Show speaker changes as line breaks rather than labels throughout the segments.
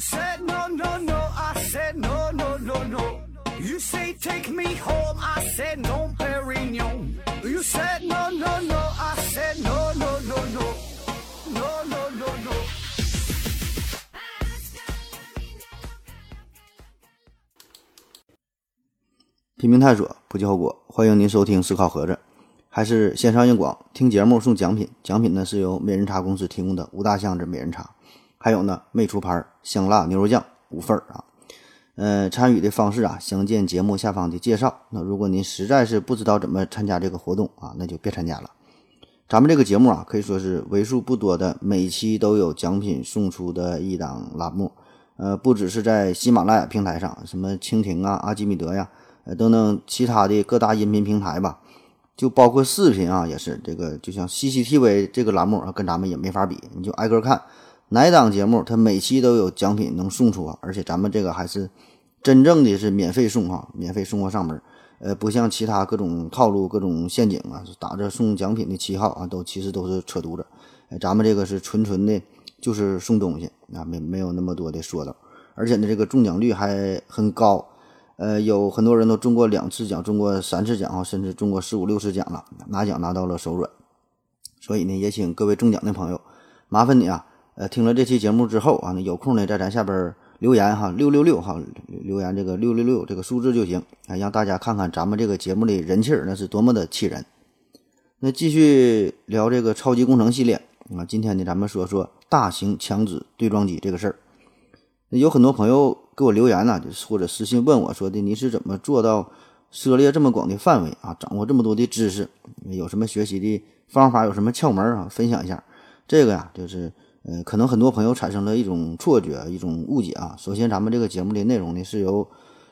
said no no no, I said no no no no. You say take me home, I said no, Perignon. You said no no no, I said no no no no, no no no no.
拼命探索，不计后果。欢迎您收听思考盒子，还是线上硬广，听节目送奖品，奖品呢是由美人茶公司提供的五大箱子美人茶，还有呢魅厨牌香辣牛肉酱五份儿啊。呃，参与的方式啊，详见节目下方的介绍。那如果您实在是不知道怎么参加这个活动啊，那就别参加了。咱们这个节目啊，可以说是为数不多的每期都有奖品送出的一档栏目。呃，不只是在喜马拉雅平台上，什么蜻蜓啊、阿基米德呀。呃，等等，其他的各大音频平台吧，就包括视频啊，也是这个，就像 CCTV 这个栏目啊，跟咱们也没法比。你就挨个看，哪档节目它每期都有奖品能送出啊，而且咱们这个还是真正的是免费送哈，免费送货上门。呃，不像其他各种套路、各种陷阱啊，打着送奖品的旗号啊，都其实都是扯犊子。咱们这个是纯纯的，就是送东西啊，没没有那么多的说道，而且呢，这个中奖率还很高。呃，有很多人都中过两次奖，中过三次奖啊，甚至中过四五六次奖了，拿奖拿到了手软。所以呢，也请各位中奖的朋友，麻烦你啊，呃，听了这期节目之后啊，有空呢，在咱下边留言哈，六六六哈，留言这个六六六这个数字就行啊，让大家看看咱们这个节目的人气儿那是多么的气人。那继续聊这个超级工程系列啊，今天呢，咱们说说大型强子对撞机这个事儿。有很多朋友。给我留言呢，就是或者私信问我说的，你是怎么做到涉猎这么广的范围啊，掌握这么多的知识，有什么学习的方法，有什么窍门啊？分享一下。这个呀，就是呃，可能很多朋友产生了一种错觉，一种误解啊。首先，咱们这个节目的内容呢，是由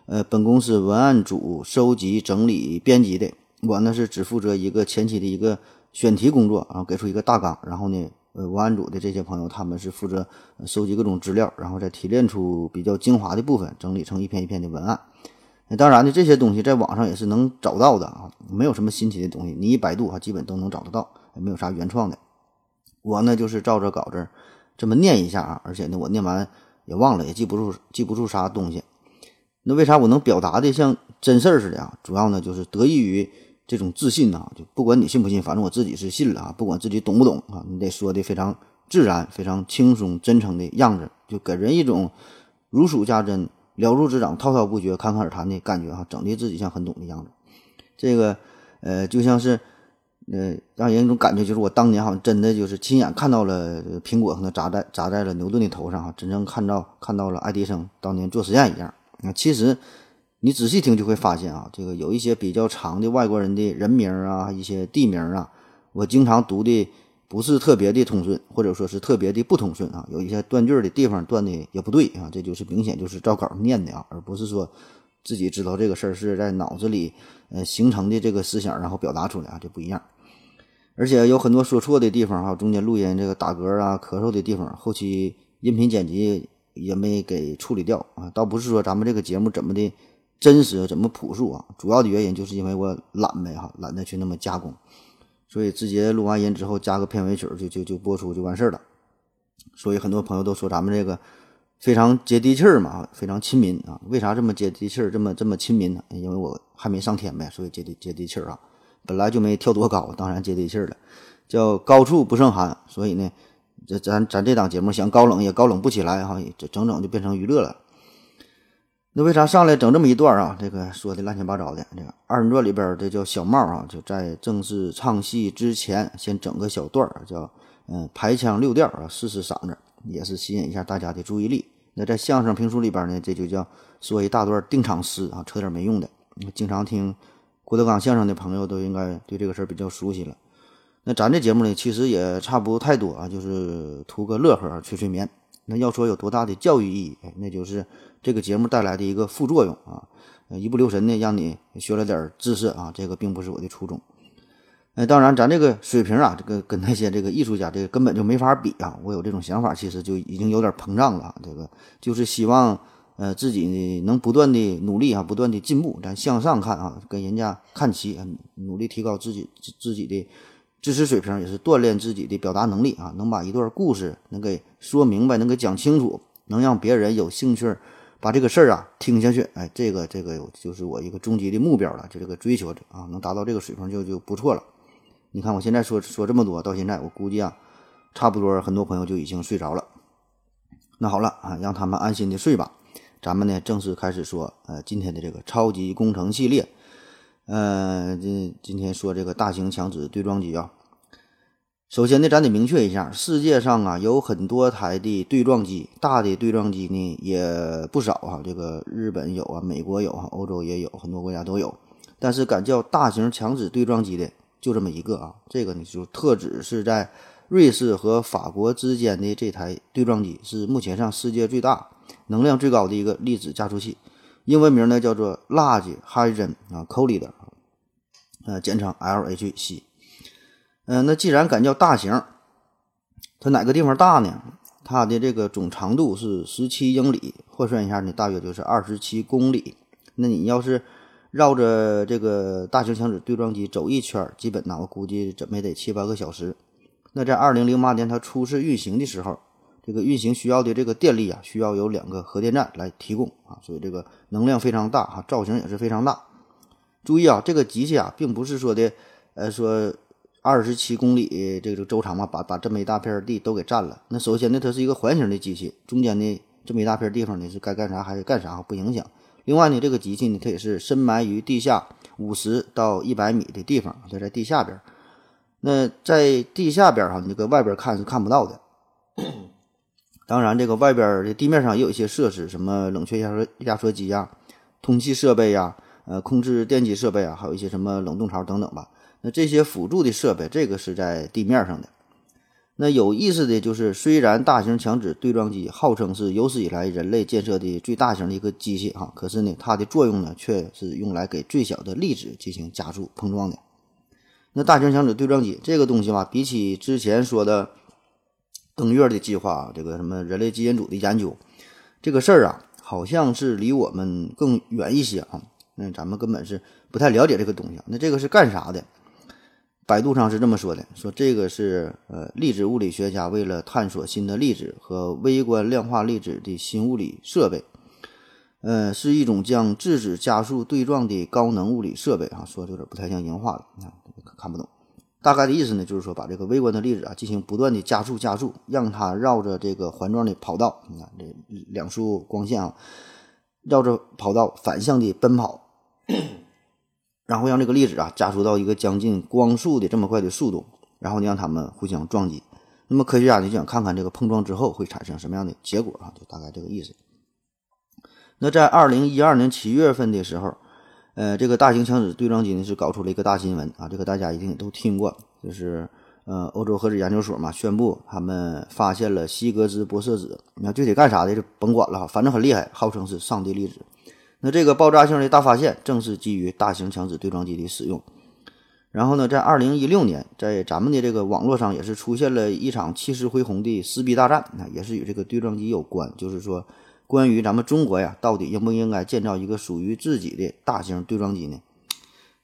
呃本公司文案组收集、整理、编辑的，我呢是只负责一个前期的一个选题工作啊，给出一个大纲，然后呢。呃，文案组的这些朋友，他们是负责收集各种资料，然后再提炼出比较精华的部分，整理成一篇一篇的文案。那当然呢，这些东西在网上也是能找到的啊，没有什么新奇的东西，你一百度啊，基本都能找得到，也没有啥原创的。我呢，就是照着稿子这么念一下啊，而且呢，我念完也忘了，也记不住，记不住啥东西。那为啥我能表达的像真事儿似的啊？主要呢，就是得益于。这种自信呐，就不管你信不信，反正我自己是信了啊。不管自己懂不懂啊，你得说的非常自然、非常轻松、真诚的样子，就给人一种如数家珍、了如指掌、滔滔不绝、侃侃而谈的感觉哈，整的自己像很懂的样子。这个呃，就像是呃，让人一种感觉，就是我当年好像真的就是亲眼看到了苹果可能砸在砸在了牛顿的头上哈，真正看到看到了爱迪生当年做实验一样。那其实。你仔细听就会发现啊，这个有一些比较长的外国人的人名啊，一些地名啊，我经常读的不是特别的通顺，或者说是特别的不通顺啊，有一些断句的地方断的也不对啊，这就是明显就是照稿念的啊，而不是说自己知道这个事儿是在脑子里呃形成的这个思想，然后表达出来啊，就不一样。而且有很多说错的地方哈，中间录音这个打嗝啊、咳嗽的地方，后期音频剪辑也没给处理掉啊，倒不是说咱们这个节目怎么的。真实怎么朴素啊？主要的原因就是因为我懒呗哈，懒得去那么加工，所以直接录完音之后加个片尾曲就就就播出就完事儿了。所以很多朋友都说咱们这个非常接地气儿嘛，非常亲民啊。为啥这么接地气儿，这么这么亲民呢？因为我还没上天呗，所以接地接地气儿啊。本来就没跳多高，当然接地气儿了。叫高处不胜寒，所以呢，这咱咱这档节目想高冷也高冷不起来哈，这整整就变成娱乐了。那为啥上来整这么一段啊？这个说的乱七八糟的。这个二人转里边这叫小帽啊，就在正式唱戏之前，先整个小段儿，叫嗯排腔六调啊，试试嗓子，也是吸引一下大家的注意力。那在相声评书里边呢，这就叫说一大段定场诗啊，扯点没用的。经常听郭德纲相声的朋友都应该对这个事儿比较熟悉了。那咱这节目呢，其实也差不太多啊，就是图个乐呵，催催眠。那要说有多大的教育意义，那就是这个节目带来的一个副作用啊，一不留神呢让你学了点知识啊，这个并不是我的初衷。哎，当然咱这个水平啊，这个跟那些这个艺术家这个根本就没法比啊。我有这种想法，其实就已经有点膨胀了。这个就是希望呃自己能不断的努力啊，不断的进步，咱向上看啊，跟人家看齐，努力提高自己自己的。知识水平也是锻炼自己的表达能力啊，能把一段故事能给说明白，能给讲清楚，能让别人有兴趣把这个事儿啊听下去。哎，这个这个就是我一个终极的目标了，就这个追求啊，能达到这个水平就就不错了。你看我现在说说这么多，到现在我估计啊，差不多很多朋友就已经睡着了。那好了啊，让他们安心的睡吧。咱们呢正式开始说，呃，今天的这个超级工程系列，呃，这今天说这个大型强子对撞机啊。首先呢，咱得明确一下，世界上啊有很多台的对撞机，大的对撞机呢也不少啊。这个日本有啊，美国有啊，欧洲也有很多国家都有。但是敢叫大型强子对撞机的就这么一个啊，这个呢就特指是在瑞士和法国之间的这台对撞机，是目前上世界最大。能量最高的一个粒子加速器，英文名呢叫做 Large Hadron 啊，Collider，呃，简称 LHC。嗯，那既然敢叫大型，它哪个地方大呢？它的这个总长度是十七英里，换算一下呢，大约就是二十七公里。那你要是绕着这个大型强子对撞机走一圈，基本呢，我估计怎么也得七八个小时。那在二零零八年它初次运行的时候。这个运行需要的这个电力啊，需要有两个核电站来提供啊，所以这个能量非常大哈，造型也是非常大。注意啊，这个机器啊，并不是说的，呃，说二十七公里这个周长嘛，把把这么一大片地都给占了。那首先呢，它是一个环形的机器，中间的这么一大片地方呢，是该干啥还是干啥，不影响。另外呢，这个机器呢，它也是深埋于地下五十到一百米的地方，它在地下边。那在地下边哈，你搁外边看是看不到的。当然，这个外边的地面上也有一些设施，什么冷却压缩压缩机呀、通气设备呀、呃控制电机设备啊，还有一些什么冷冻槽等等吧。那这些辅助的设备，这个是在地面上的。那有意思的就是，虽然大型强子对撞机号称是有史以来人类建设的最大型的一个机器哈，可是呢，它的作用呢却是用来给最小的粒子进行加速碰撞的。那大型强子对撞机这个东西吧，比起之前说的。登月的计划，这个什么人类基因组的研究，这个事儿啊，好像是离我们更远一些啊。那咱们根本是不太了解这个东西。那这个是干啥的？百度上是这么说的：说这个是呃粒子物理学家为了探索新的粒子和微观量化粒子的新物理设备，呃，是一种将质子加速对撞的高能物理设备啊。说的有点不太像人话了，你看看不懂。大概的意思呢，就是说把这个微观的粒子啊进行不断的加速加速，让它绕着这个环状的跑道，你看这两束光线啊，绕着跑道反向的奔跑，然后让这个粒子啊加速到一个将近光速的这么快的速度，然后让它们互相撞击。那么科学家呢就想看看这个碰撞之后会产生什么样的结果啊，就大概这个意思。那在二零一二年七月份的时候。呃，这个大型强子对撞机呢是搞出了一个大新闻啊，这个大家一定都听过，就是呃，欧洲核子研究所嘛宣布他们发现了希格斯玻色子，那具体干啥的就甭管了，反正很厉害，号称是上帝粒子。那这个爆炸性的大发现正是基于大型强子对撞机的使用。然后呢，在二零一六年，在咱们的这个网络上也是出现了一场气势恢宏的撕逼大战，那也是与这个对撞机有关，就是说。关于咱们中国呀，到底应不应该建造一个属于自己的大型对撞机呢？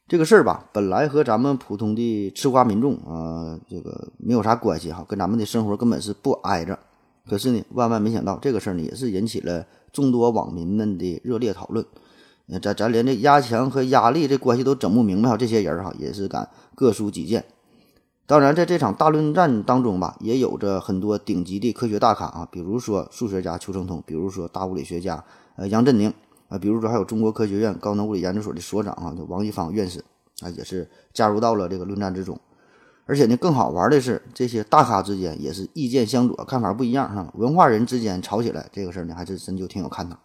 这个事儿吧，本来和咱们普通的吃瓜民众啊，这个没有啥关系哈，跟咱们的生活根本是不挨着。可是呢，万万没想到，这个事儿呢，也是引起了众多网民们的热烈讨论。咱咱连这压强和压力这关系都整不明白，这些人哈也是敢各抒己见。当然，在这场大论战当中吧，也有着很多顶级的科学大咖啊，比如说数学家邱成通，比如说大物理学家呃杨振宁啊，比如说还有中国科学院高能物理研究所的所长啊，就王一方院士啊，也是加入到了这个论战之中。而且呢，更好玩的是，这些大咖之间也是意见相左，看法不一样哈。文化人之间吵起来，这个事儿呢，还是真就挺有看头。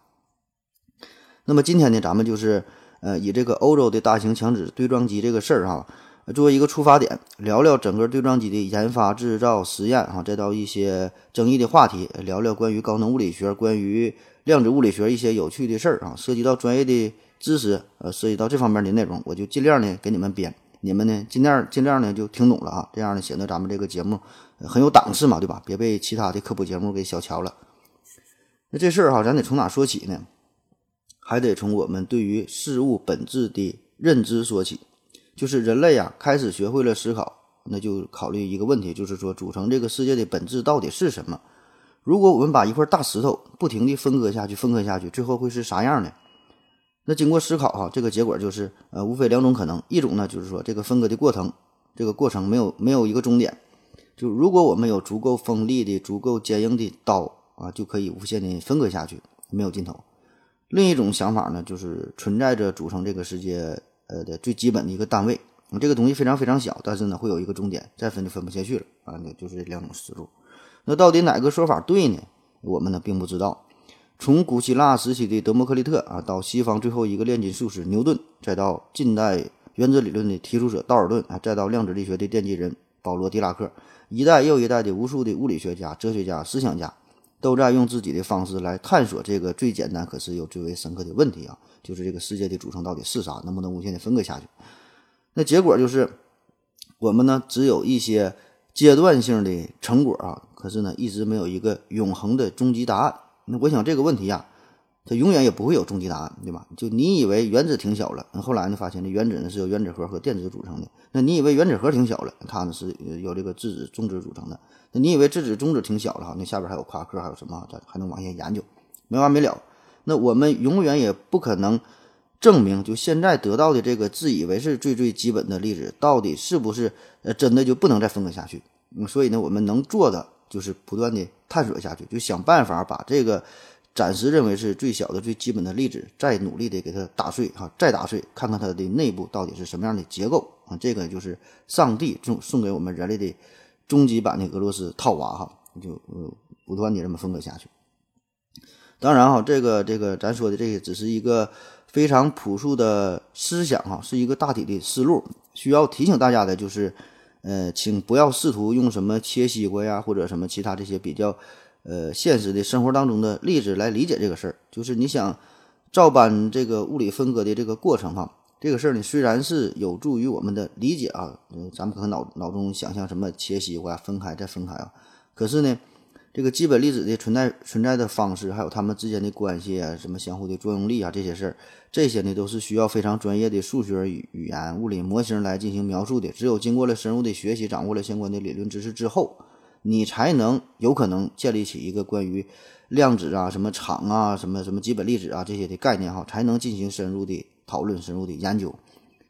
那么今天呢，咱们就是呃，以这个欧洲的大型强子对撞机这个事儿哈。作为一个出发点，聊聊整个对撞机的研发、制造、实验，啊，再到一些争议的话题，聊聊关于高能物理学、关于量子物理学一些有趣的事儿啊，涉及到专业的知识，呃，涉及到这方面的内容，我就尽量呢给你们编，你们呢尽量尽量呢就听懂了啊，这样呢显得咱们这个节目很有档次嘛，对吧？别被其他的科普节目给小瞧了。那这事儿哈，咱得从哪说起呢？还得从我们对于事物本质的认知说起。就是人类呀，开始学会了思考，那就考虑一个问题，就是说组成这个世界的本质到底是什么？如果我们把一块大石头不停地分割下去，分割下去，最后会是啥样呢？那经过思考哈，这个结果就是呃，无非两种可能，一种呢就是说这个分割的过程，这个过程没有没有一个终点，就如果我们有足够锋利的、足够坚硬的刀啊，就可以无限的分割下去，没有尽头。另一种想法呢，就是存在着组成这个世界呃的最基本的一个单位，这个东西非常非常小，但是呢会有一个终点，再分就分不下去了啊，那就是这两种思路。那到底哪个说法对呢？我们呢并不知道。从古希腊时期的德谟克利特啊，到西方最后一个炼金术师牛顿，再到近代原子理论的提出者道尔顿啊，再到量子力学的奠基人保罗·狄拉克，一代又一代的无数的物理学家、哲学家、思想家。都在用自己的方式来探索这个最简单可是又最为深刻的问题啊，就是这个世界的组成到底是啥，能不能无限的分割下去？那结果就是，我们呢只有一些阶段性的成果啊，可是呢一直没有一个永恒的终极答案。那我想这个问题呀。它永远也不会有终极答案，对吧？就你以为原子挺小了，那后来呢发现这原子呢是由原子核和电子组成的。那你以为原子核挺小了，它呢是由这个质子、中子组成的。那你以为质子、中子挺小了哈，那下边还有夸克，还有什么？咱还能往下研究，没完没了。那我们永远也不可能证明，就现在得到的这个自以为是最最基本的粒子，到底是不是呃真的就不能再分割下去？嗯，所以呢，我们能做的就是不断的探索下去，就想办法把这个。暂时认为是最小的、最基本的粒子，再努力的给它打碎哈，再打碎，看看它的内部到底是什么样的结构啊！这个就是上帝送送给我们人类的终极版的俄罗斯套娃哈，就呃不断的这么分割下去。当然哈，这个这个咱说的这些只是一个非常朴素的思想哈，是一个大体的思路。需要提醒大家的就是，呃，请不要试图用什么切西瓜呀，或者什么其他这些比较。呃，现实的生活当中的例子来理解这个事儿，就是你想照搬这个物理分割的这个过程哈，这个事儿呢虽然是有助于我们的理解啊，嗯，咱们可能脑脑中想象什么切西瓜分开再分开啊，可是呢，这个基本粒子的存在存在的方式，还有它们之间的关系啊，什么相互的作用力啊，这些事儿，这些呢都是需要非常专业的数学语言、物理模型来进行描述的。只有经过了深入的学习，掌握了相关的理论知识之后。你才能有可能建立起一个关于量子啊、什么场啊、什么什么基本粒子啊这些的概念哈，才能进行深入的讨论、深入的研究。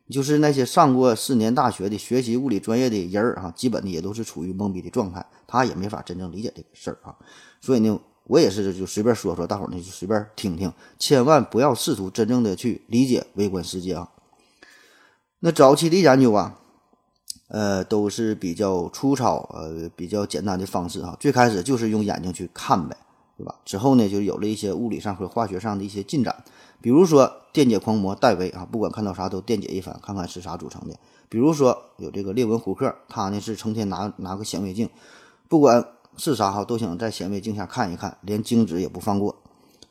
就是那些上过四年大学的学习物理专业的人儿哈，基本的也都是处于懵逼的状态，他也没法真正理解这个事儿啊。所以呢，我也是就随便说说，大伙儿呢就随便听听，千万不要试图真正的去理解微观世界啊。那早期的研究啊。呃，都是比较粗糙，呃，比较简单的方式哈。最开始就是用眼睛去看呗，对吧？之后呢，就有了一些物理上和化学上的一些进展，比如说电解狂魔戴维啊，不管看到啥都电解一番，看看是啥组成的。比如说有这个列文虎克，他呢是成天拿拿个显微镜，不管是啥哈，都想在显微镜下看一看，连精子也不放过。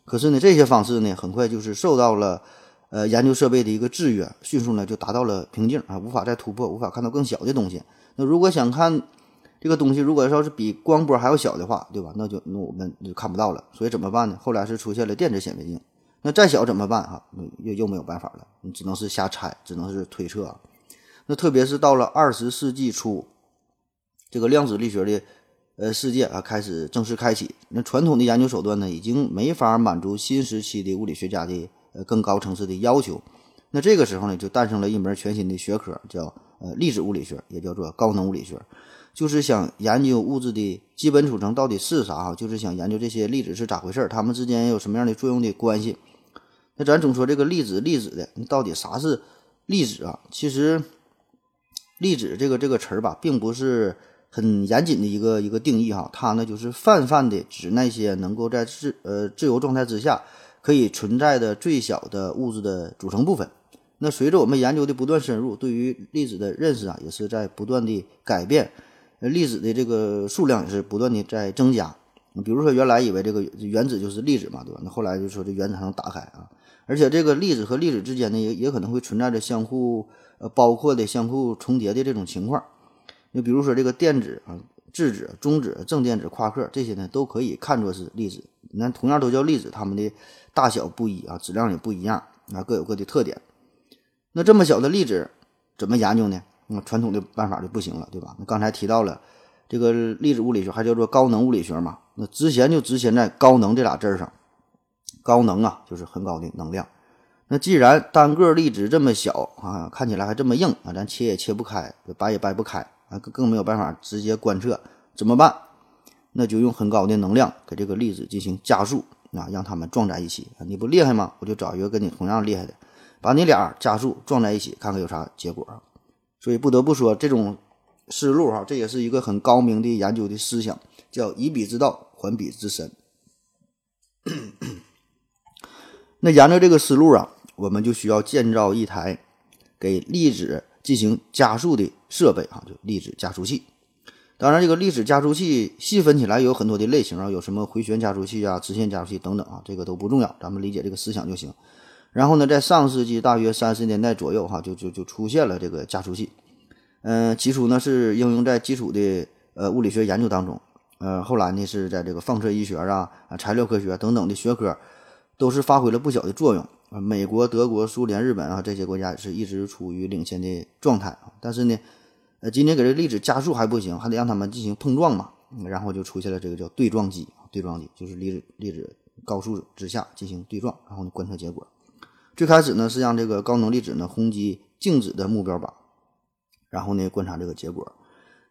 可是呢，这些方式呢，很快就是受到了。呃，研究设备的一个制约，迅速呢就达到了瓶颈啊，无法再突破，无法看到更小的东西。那如果想看这个东西，如果要是比光波还要小的话，对吧？那就那我们就看不到了。所以怎么办呢？后来是出现了电子显微镜。那再小怎么办？哈，又又没有办法了，你只能是瞎猜，只能是推测。那特别是到了二十世纪初，这个量子力学的呃世界啊开始正式开启。那传统的研究手段呢，已经没法满足新时期的物理学家的。呃，更高层次的要求，那这个时候呢，就诞生了一门全新的学科，叫呃粒子物理学，也叫做高能物理学，就是想研究物质的基本组成到底是啥哈，就是想研究这些粒子是咋回事儿，它们之间有什么样的作用的关系。那咱总说这个粒子粒子的，那到底啥是粒子啊？其实粒子这个这个词儿吧，并不是很严谨的一个一个定义哈，它呢就是泛泛的指那些能够在自呃自由状态之下。可以存在的最小的物质的组成部分。那随着我们研究的不断深入，对于粒子的认识啊，也是在不断的改变。呃，粒子的这个数量也是不断的在增加。比如说，原来以为这个原子就是粒子嘛，对吧？那后来就说这原子还能打开啊。而且这个粒子和粒子之间呢，也也可能会存在着相互呃包括的、相互重叠的这种情况。你比如说这个电子啊、质子、中子、正电子、夸克这些呢，都可以看作是粒子。那同样都叫粒子，它们的大小不一啊，质量也不一样啊，各有各的特点。那这么小的粒子怎么研究呢？那传统的办法就不行了，对吧？那刚才提到了这个粒子物理学，还叫做高能物理学嘛。那值钱就值钱在高能这俩字儿上，高能啊，就是很高的能量。那既然单个粒子这么小啊，看起来还这么硬啊，咱切也切不开，掰也掰不开啊，更更没有办法直接观测，怎么办？那就用很高的能量给这个粒子进行加速啊，让它们撞在一起。你不厉害吗？我就找一个跟你同样厉害的，把你俩加速撞在一起，看看有啥结果。所以不得不说，这种思路哈，这也是一个很高明的研究的思想，叫以彼之道还彼之身。那沿着这个思路啊。我们就需要建造一台给粒子进行加速的设备啊，就粒子加速器。当然，这个历史加速器细分起来有很多的类型啊，有什么回旋加速器啊、直线加速器等等啊，这个都不重要，咱们理解这个思想就行。然后呢，在上世纪大约三十年代左右哈，就就就出现了这个加速器。嗯，起初呢是应用在基础的呃物理学研究当中，呃，后来呢是在这个放射医学啊、啊材料科学等等的学科都是发挥了不小的作用。美国、德国、苏联、日本啊，这些国家是一直处于领先的状态啊。但是呢，呃，今天给这粒子加速还不行，还得让他们进行碰撞嘛。然后就出现了这个叫对撞机对撞机就是粒子粒子高速之下进行对撞，然后呢观测结果。最开始呢是让这个高能粒子呢轰击静止的目标靶，然后呢观察这个结果。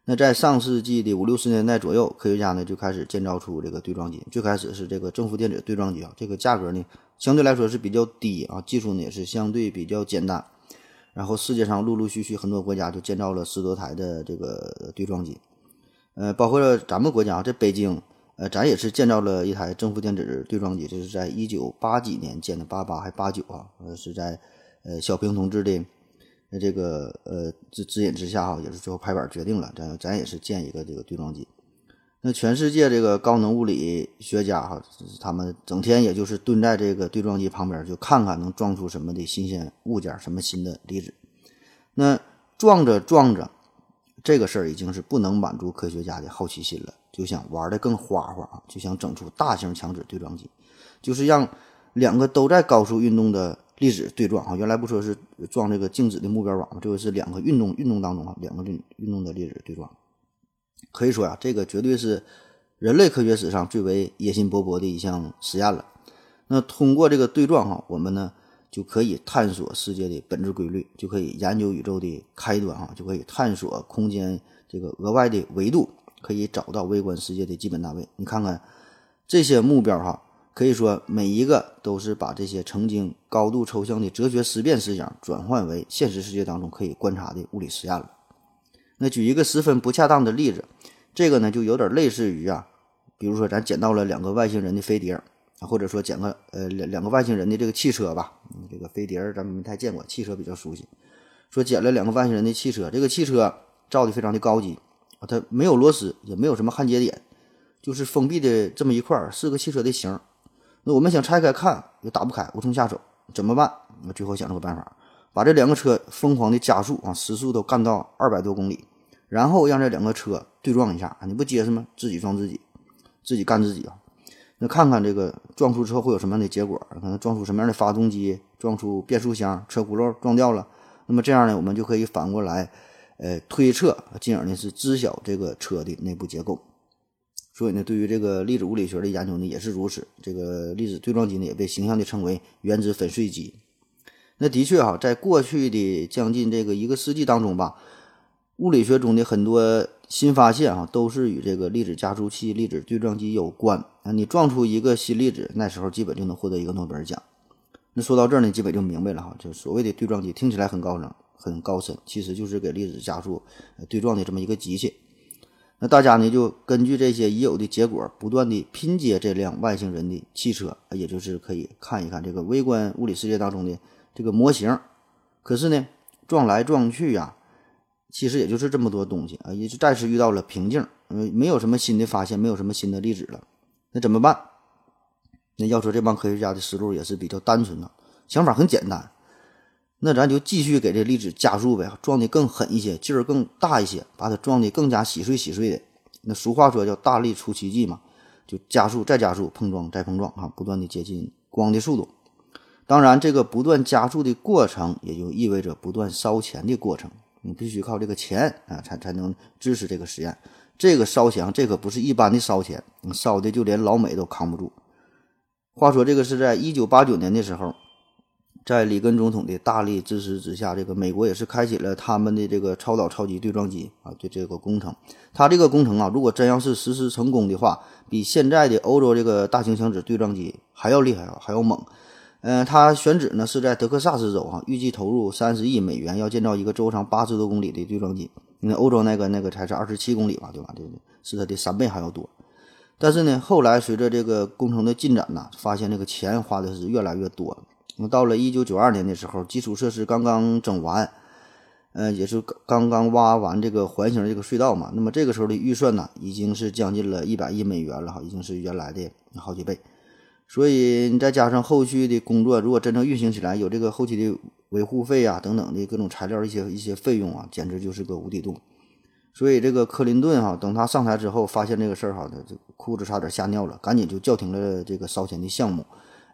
那在上世纪的五六十年代左右，科学家呢就开始建造出这个对撞机。最开始是这个正负电子对撞机啊，这个价格呢。相对来说是比较低啊，技术呢也是相对比较简单。然后世界上陆陆续续很多国家就建造了十多台的这个对撞机，呃，包括了咱们国家在北京，呃，咱也是建造了一台正负电子对撞机，这是在一九八几年建的，八八还八九啊，是在呃小平同志的这个呃指指引之下哈，也是最后拍板决定了，咱咱也是建一个这个对撞机。那全世界这个高能物理学家哈，他们整天也就是蹲在这个对撞机旁边，就看看能撞出什么的新鲜物件，什么新的粒子。那撞着撞着，这个事儿已经是不能满足科学家的好奇心了，就想玩的更花花啊，就想整出大型强子对撞机，就是让两个都在高速运动的粒子对撞啊。原来不说是撞这个静止的目标靶吗？这个是两个运动运动当中啊，两个运运动的粒子对撞。可以说呀，这个绝对是人类科学史上最为野心勃勃的一项实验了。那通过这个对撞哈，我们呢就可以探索世界的本质规律，就可以研究宇宙的开端哈，就可以探索空间这个额外的维度，可以找到微观世界的基本单位。你看看这些目标哈，可以说每一个都是把这些曾经高度抽象的哲学思辨思想转换为现实世界当中可以观察的物理实验了。那举一个十分不恰当的例子，这个呢就有点类似于啊，比如说咱捡到了两个外星人的飞碟，或者说捡个呃两两个外星人的这个汽车吧，这个飞碟咱们没太见过，汽车比较熟悉。说捡了两个外星人的汽车，这个汽车造的非常的高级，它没有螺丝，也没有什么焊接点，就是封闭的这么一块是个汽车的形。那我们想拆开看又打不开，无从下手，怎么办？我最后想了个办法。把这两个车疯狂的加速啊，时速都干到二百多公里，然后让这两个车对撞一下啊，你不结实吗？自己撞自己，自己干自己啊。那看看这个撞出之后会有什么样的结果？可能撞出什么样的发动机，撞出变速箱，车轱辘撞掉了。那么这样呢，我们就可以反过来，呃，推测，进而呢是知晓这个车的内部结构。所以呢，对于这个粒子物理学的研究呢，也是如此。这个粒子对撞机呢，也被形象地称为原子粉碎机。那的确哈，在过去的将近这个一个世纪当中吧，物理学中的很多新发现哈，都是与这个粒子加速器、粒子对撞机有关啊。你撞出一个新粒子，那时候基本就能获得一个诺贝尔奖。那说到这儿呢，基本就明白了哈，就所谓的对撞机听起来很高冷、很高深，其实就是给粒子加速对撞的这么一个机器。那大家呢，就根据这些已有的结果，不断的拼接这辆外星人的汽车，也就是可以看一看这个微观物理世界当中的。这个模型，可是呢，撞来撞去呀，其实也就是这么多东西啊，也就再次遇到了瓶颈，嗯，没有什么新的发现，没有什么新的粒子了，那怎么办？那要说这帮科学家的思路也是比较单纯的，想法很简单，那咱就继续给这粒子加速呗，撞的更狠一些，劲儿更大一些，把它撞的更加稀碎稀碎的。那俗话说叫大力出奇迹嘛，就加速再加速，碰撞再碰撞啊，不断的接近光的速度。当然，这个不断加速的过程，也就意味着不断烧钱的过程你必须靠这个钱啊，才才能支持这个实验。这个烧钱，这可不是一般的烧钱，烧的就连老美都扛不住。话说这个是在一九八九年的时候。在里根总统的大力支持之下，这个美国也是开启了他们的这个超导超级对撞机啊，对这个工程。它这个工程啊，如果真要是实施成功的话，比现在的欧洲这个大型强子对撞机还要厉害啊，还要猛。嗯，它选址呢是在德克萨斯州啊，预计投入三十亿美元，要建造一个周长八十多公里的对撞机。那欧洲那个那个才是二十七公里吧，对吧？对对，是它的三倍还要多。但是呢，后来随着这个工程的进展呢，发现这个钱花的是越来越多。那到了一九九二年的时候，基础设施刚刚整完，呃，也是刚刚挖完这个环形这个隧道嘛。那么这个时候的预算呢，已经是将近了一百亿美元了哈，已经是原来的好几倍。所以你再加上后续的工作，如果真正运行起来，有这个后期的维护费啊等等的各种材料一些一些费用啊，简直就是个无底洞。所以这个克林顿哈，等他上台之后，发现这个事儿哈，他就裤子差点吓尿了，赶紧就叫停了这个烧钱的项目。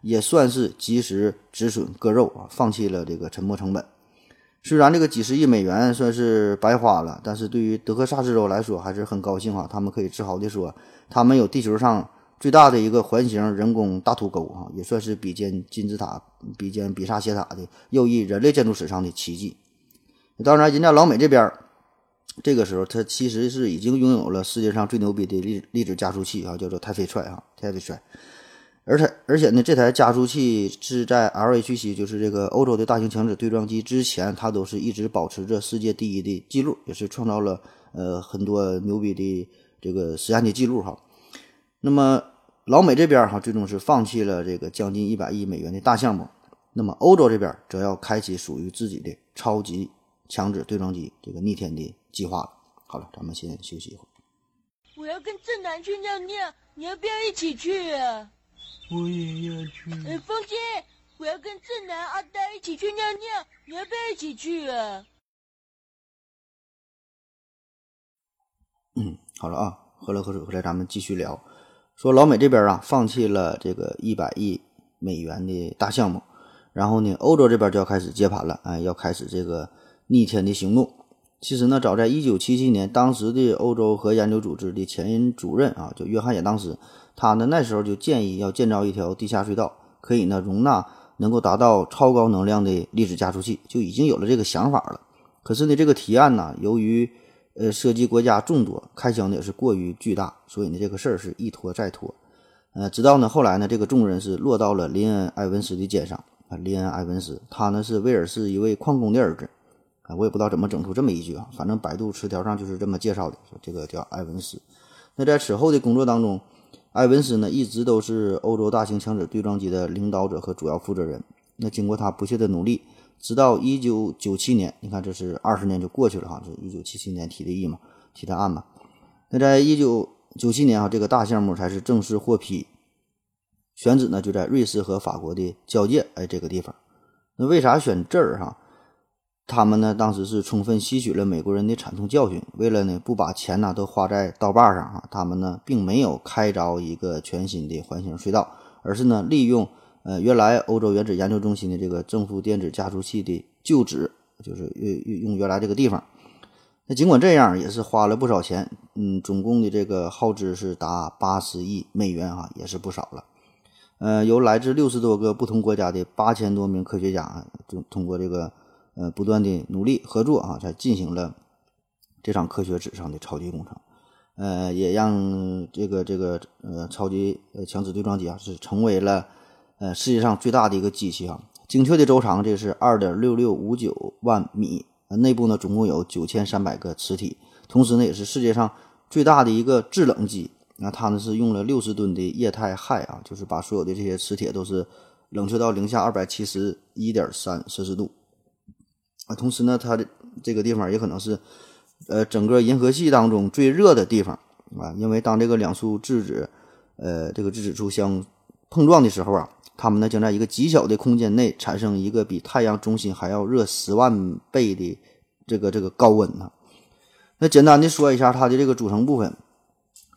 也算是及时止损割肉啊，放弃了这个沉没成本。虽然这个几十亿美元算是白花了，但是对于德克萨斯州来说还是很高兴啊。他们可以自豪地说，他们有地球上最大的一个环形人工大土沟啊，也算是比肩金字塔、比肩比萨斜塔的又一人类建筑史上的奇迹。当然，人家老美这边这个时候，他其实是已经拥有了世界上最牛逼的粒粒子加速器啊，叫做太飞踹啊，太飞踹。而且而且呢，这台加速器是在 LHC，就是这个欧洲的大型强子对撞机之前，它都是一直保持着世界第一的记录，也是创造了呃很多牛逼的这个实验的记录哈。那么老美这边哈，最终是放弃了这个将近一百亿美元的大项目，那么欧洲这边则要开启属于自己的超级强子对撞机这个逆天的计划了。好了，咱们先休息一会儿。
我要跟正南去尿尿，你要不要一起去啊？
我也要去。
哎，风姐，我要跟正南、阿呆一起去尿尿，你要不要一起去啊？
嗯，好了啊，喝了口水回来，咱们继续聊。说老美这边啊，放弃了这个一百亿美元的大项目，然后呢，欧洲这边就要开始接盘了，哎，要开始这个逆天的行动。其实呢，早在一九七七年，当时的欧洲核研究组织的前任主任啊，就约翰·亚当斯。他呢那时候就建议要建造一条地下隧道，可以呢容纳能够达到超高能量的粒子加速器，就已经有了这个想法了。可是呢这个提案呢，由于呃涉及国家众多，开销呢也是过于巨大，所以呢这个事儿是一拖再拖。呃，直到呢后来呢这个重任是落到了林恩·埃文斯的肩上啊。林恩·埃文斯，他呢是威尔士一位矿工的儿子啊，我也不知道怎么整出这么一句啊，反正百度词条上就是这么介绍的，说这个叫埃文斯。那在此后的工作当中。埃文斯呢，一直都是欧洲大型强子对撞机的领导者和主要负责人。那经过他不懈的努力，直到一九九七年，你看这是二十年就过去了哈，这一九七七年提的议嘛，提的案嘛。那在一九九七年哈，这个大项目才是正式获批，选址呢就在瑞士和法国的交界，哎，这个地方。那为啥选这儿哈？他们呢，当时是充分吸取了美国人的惨痛教训，为了呢不把钱呢都花在刀把上啊，他们呢并没有开凿一个全新的环形隧道，而是呢利用呃原来欧洲原子研究中心的这个正负电子加速器的旧址，就是用用原来这个地方。那尽管这样，也是花了不少钱，嗯，总共的这个耗资是达八十亿美元啊，也是不少了。呃，由来自六十多个不同国家的八千多名科学家，就通过这个。呃，不断的努力合作啊，才进行了这场科学史上的超级工程。呃，也让这个这个呃超级呃强子对撞机啊，是成为了呃世界上最大的一个机器啊。精确的周长这是二点六六五九万米，内部呢总共有九千三百个磁体，同时呢也是世界上最大的一个制冷机。那它呢是用了六十吨的液态氦啊，就是把所有的这些磁铁都是冷却到零下二百七十一点三摄氏度。啊，同时呢，它的这个地方也可能是，呃，整个银河系当中最热的地方啊，因为当这个两束质子，呃，这个质子束相碰撞的时候啊，它们呢将在一个极小的空间内产生一个比太阳中心还要热十万倍的这个这个高温呢。那简单的说一下它的这个组成部分，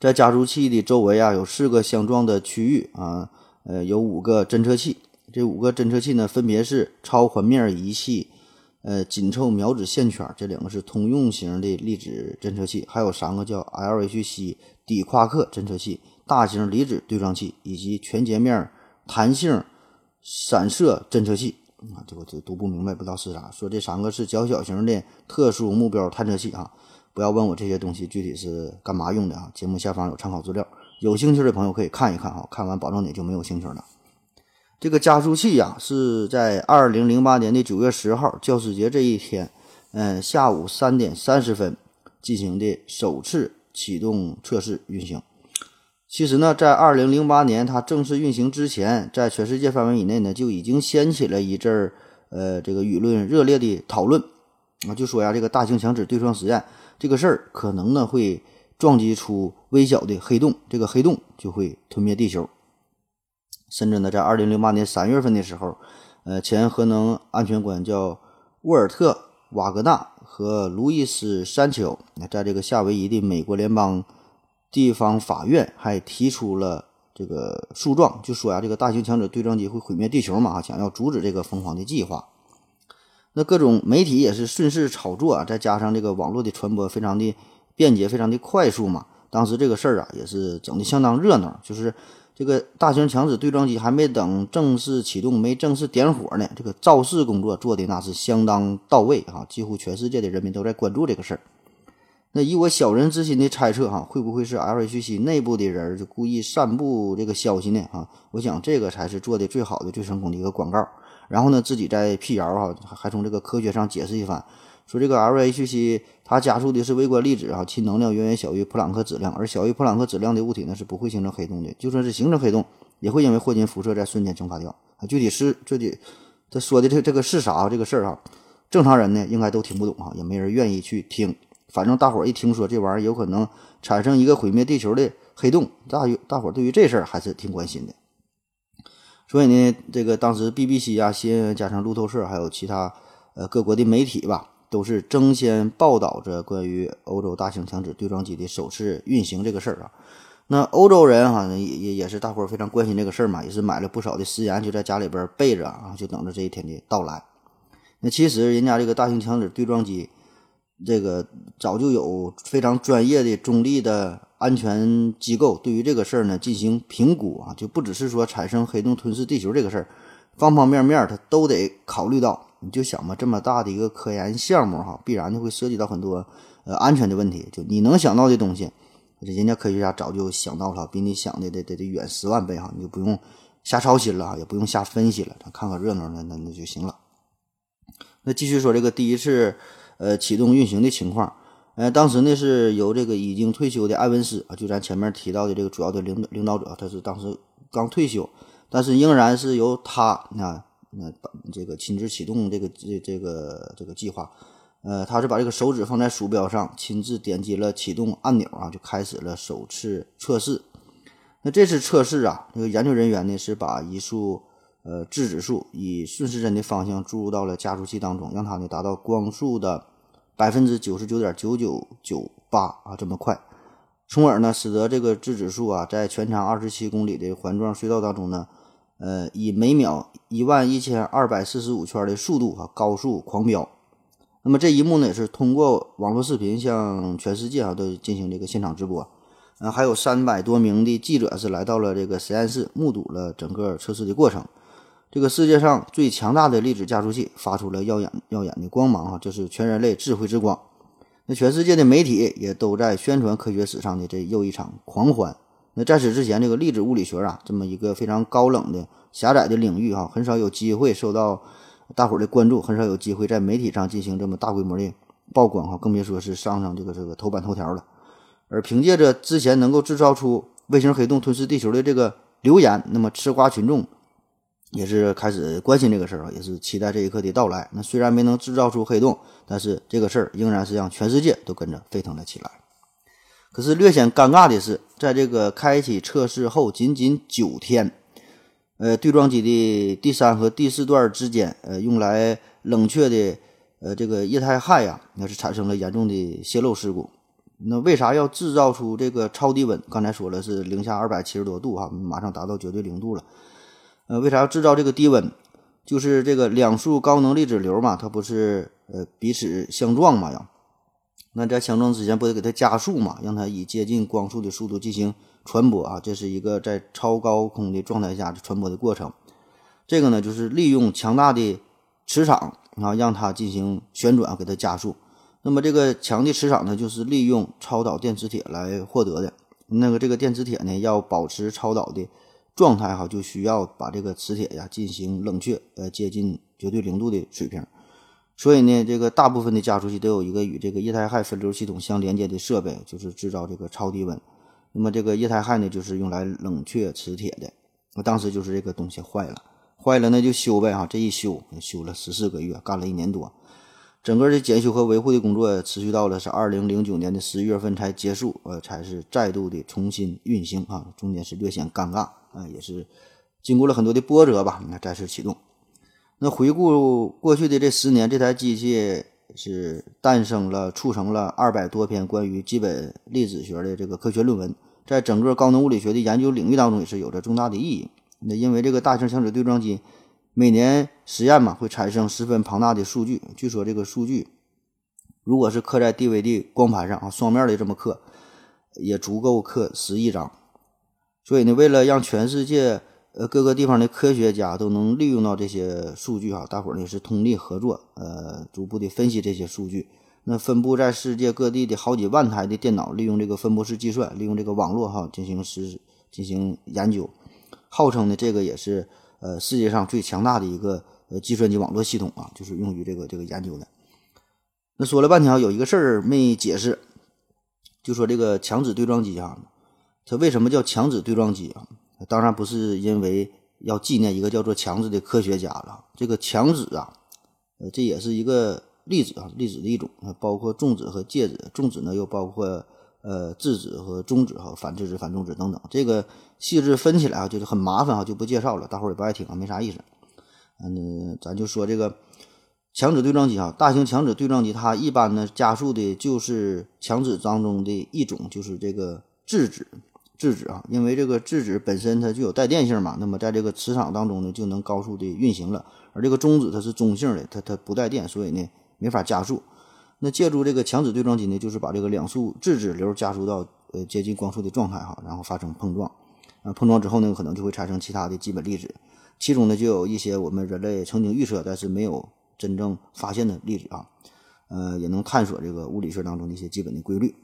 在加速器的周围啊有四个相撞的区域啊，呃，有五个侦测器，这五个侦测器呢分别是超环面仪器。呃紧凑苗子线圈，这两个是通用型的粒子侦测器，还有三个叫 LHC 底夸克侦测器、大型离子对撞器以及全截面弹性散射侦测器。啊，这我这读不明白，不知道是啥。说这三个是较小型的特殊目标探测器啊，不要问我这些东西具体是干嘛用的啊。节目下方有参考资料，有兴趣的朋友可以看一看啊。看完保证你就没有兴趣了。这个加速器呀，是在二零零八年的九月十号教师节这一天，嗯，下午三点三十分进行的首次启动测试运行。其实呢，在二零零八年它正式运行之前，在全世界范围以内呢，就已经掀起了一阵儿呃这个舆论热烈的讨论啊，就说呀，这个大型强子对撞实验这个事儿可能呢会撞击出微小的黑洞，这个黑洞就会吞灭地球。甚至呢，在二零零八年三月份的时候，呃，前核能安全官叫沃尔特·瓦格纳和路易斯·山丘，在这个夏威夷的美国联邦。地方法院还提出了这个诉状，就说呀，这个大型强子对撞机会毁灭地球嘛，想要阻止这个疯狂的计划。那各种媒体也是顺势炒作啊，再加上这个网络的传播非常的便捷，非常的快速嘛。当时这个事儿啊，也是整的相当热闹。就是这个大型强子对撞机还没等正式启动，没正式点火呢，这个造势工作做的那是相当到位啊，几乎全世界的人民都在关注这个事儿。那以我小人之心的猜测，哈，会不会是 LHC 内部的人就故意散布这个消息呢？哈，我想这个才是做的最好的、最成功的一个广告。然后呢，自己再辟谣，哈，还从这个科学上解释一番，说这个 LHC 它加速的是微观粒子，哈，其能量远远小于普朗克质量，而小于普朗克质量的物体呢是不会形成黑洞的，就算是形成黑洞，也会因为霍金辐射在瞬间蒸发掉。啊，具体是具体他说的这这个是啥这个事儿哈，正常人呢应该都听不懂哈，也没人愿意去听。反正大伙儿一听说这玩意儿有可能产生一个毁灭地球的黑洞，大大伙儿对于这事儿还是挺关心的。所以呢，这个当时 BBC 啊、CNN 加上路透社还有其他呃各国的媒体吧，都是争先报道着关于欧洲大型强子对撞机的首次运行这个事儿啊。那欧洲人哈也也也是大伙儿非常关心这个事儿嘛，也是买了不少的食盐，就在家里边备着啊，就等着这一天的到来。那其实人家这个大型强子对撞机。这个早就有非常专业的中立的安全机构对于这个事儿呢进行评估啊，就不只是说产生黑洞吞噬地球这个事儿，方方面面它都得考虑到。你就想吧，这么大的一个科研项目哈，必然的会涉及到很多呃安全的问题。就你能想到的东西，人家科学家早就想到了，比你想的得得得远十万倍哈，你就不用瞎操心了，也不用瞎分析了，咱看看热闹那那那就行了。那继续说这个第一次。呃，启动运行的情况，呃，当时呢是由这个已经退休的埃文斯啊，就咱前面提到的这个主要的领领导者，他是当时刚退休，但是仍然是由他啊，那这个亲自启动这个这这个这个计划，呃，他是把这个手指放在鼠标上，亲自点击了启动按钮啊，就开始了首次测试。那这次测试啊，这个研究人员呢是把一束呃质子束以顺时针的方向注入到了加速器当中，让它呢达到光速的。百分之九十九点九九九八啊，这么快，从而呢，使得这个质子束啊，在全长二十七公里的环状隧道当中呢，呃，以每秒一万一千二百四十五圈的速度啊，高速狂飙。那么这一幕呢，也是通过网络视频向全世界啊都进行这个现场直播。呃，还有三百多名的记者是来到了这个实验室，目睹了整个测试的过程。这个世界上最强大的粒子加速器发出了耀眼耀眼的光芒啊！这是全人类智慧之光。那全世界的媒体也都在宣传科学史上的这又一场狂欢。那在此之前，这个粒子物理学啊，这么一个非常高冷的狭窄的领域哈，很少有机会受到大伙儿的关注，很少有机会在媒体上进行这么大规模的曝光哈，更别说是上上这个这个头版头条了。而凭借着之前能够制造出卫星黑洞吞噬地球的这个流言，那么吃瓜群众。也是开始关心这个事儿啊，也是期待这一刻的到来。那虽然没能制造出黑洞，但是这个事儿仍然是让全世界都跟着沸腾了起来。可是略显尴尬的是，在这个开启测试后仅仅九天，呃，对撞机的第三和第四段之间，呃，用来冷却的呃这个液态氦呀，那是产生了严重的泄漏事故。那为啥要制造出这个超低温？刚才说了是零下二百七十多度哈，马上达到绝对零度了。呃，为啥要制造这个低温？就是这个两束高能粒子流嘛，它不是呃彼此相撞嘛呀？那在相撞之前不得给它加速嘛，让它以接近光速的速度进行传播啊？这是一个在超高空的状态下传播的过程。这个呢，就是利用强大的磁场啊，让它进行旋转，给它加速。那么这个强的磁场呢，就是利用超导电磁铁来获得的。那个这个电磁铁呢，要保持超导的状态哈，就需要把这个磁铁呀进行冷却，呃，接近绝对零度的水平。所以呢，这个大部分的加速器都有一个与这个液态氦分流系统相连接的设备，就是制造这个超低温。那么这个液态氦呢，就是用来冷却磁铁的。我当时就是这个东西坏了，坏了那就修呗哈，这一修修了十四个月，干了一年多。整个的检修和维护的工作持续到了是二零零九年的十一月份才结束，呃，才是再度的重新运行啊，中间是略显尴尬啊，也是经过了很多的波折吧，你看再次启动。那回顾过去的这十年，这台机器是诞生了、促成了二百多篇关于基本粒子学的这个科学论文，在整个高能物理学的研究领域当中也是有着重大的意义。那因为这个大型强子对撞机。每年实验嘛，会产生十分庞大的数据。据说这个数据，如果是刻在 DVD 光盘上啊，双面的这么刻，也足够刻十亿张。所以呢，为了让全世界呃各个地方的科学家都能利用到这些数据哈，大伙儿呢是通力合作，呃，逐步的分析这些数据。那分布在世界各地的好几万台的电脑，利用这个分布式计算，利用这个网络哈进行实进行研究，号称呢这个也是。呃，世界上最强大的一个呃计算机网络系统啊，就是用于这个这个研究的。那说了半天，有一个事儿没解释，就说这个强子对撞机啊，它为什么叫强子对撞机啊？当然不是因为要纪念一个叫做强子的科学家了。这个强子啊，呃，这也是一个粒子啊，粒子的一种，包括重子和介子，重子呢又包括。呃，质子和中子哈，反质子、反中子等等，这个细致分起来啊，就是很麻烦哈，就不介绍了，大伙儿也不爱听啊，没啥意思。嗯，咱就说这个强子对撞机啊，大型强子对撞机，它一般呢加速的就是强子当中的一种，就是这个质子，质子啊，因为这个质子本身它具有带电性嘛，那么在这个磁场当中呢，就能高速的运行了。而这个中子它是中性的，它它不带电，所以呢没法加速。那借助这个强子对撞机呢，就是把这个两束质子流加速到呃接近光速的状态哈，然后发生碰撞，啊碰撞之后呢，可能就会产生其他的基本粒子，其中呢就有一些我们人类曾经预测但是没有真正发现的粒子啊，呃也能探索这个物理学当中的一些基本的规律。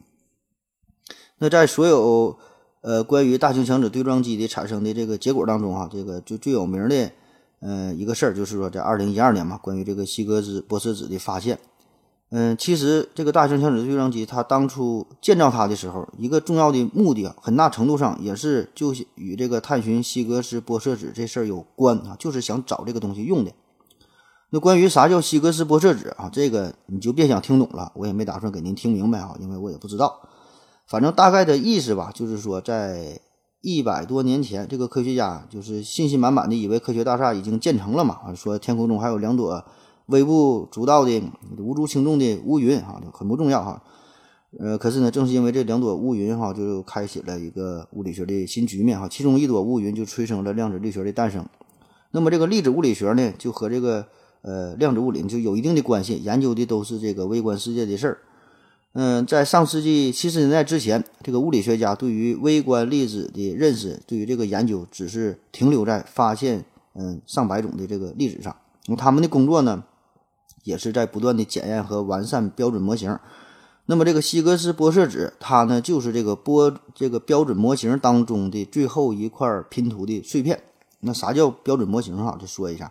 那在所有呃关于大型强子对撞机的产生的这个结果当中啊，这个就最有名的呃一个事儿就是说在二零一二年嘛，关于这个希格斯玻色子的发现。嗯，其实这个大型强子对撞机，它当初建造它的时候，一个重要的目的啊，很大程度上也是就与这个探寻希格斯玻色子这事儿有关啊，就是想找这个东西用的。那关于啥叫希格斯玻色子啊，这个你就别想听懂了，我也没打算给您听明白啊，因为我也不知道。反正大概的意思吧，就是说在一百多年前，这个科学家就是信心满满的以为科学大厦已经建成了嘛，说天空中还有两朵。微不足道的、无足轻重的乌云，哈，很不重要，哈。呃，可是呢，正是因为这两朵乌云，哈，就开启了一个物理学的新局面，哈。其中一朵乌云就催生了量子力学的诞生。那么，这个粒子物理学呢，就和这个呃量子物理就有一定的关系，研究的都是这个微观世界的事儿。嗯，在上世纪七十年代之前，这个物理学家对于微观粒子的认识，对于这个研究，只是停留在发现嗯上百种的这个粒子上。那，他们的工作呢？也是在不断的检验和完善标准模型。那么这个希格斯玻色子，它呢就是这个波这个标准模型当中的最后一块拼图的碎片。那啥叫标准模型哈？就说一下，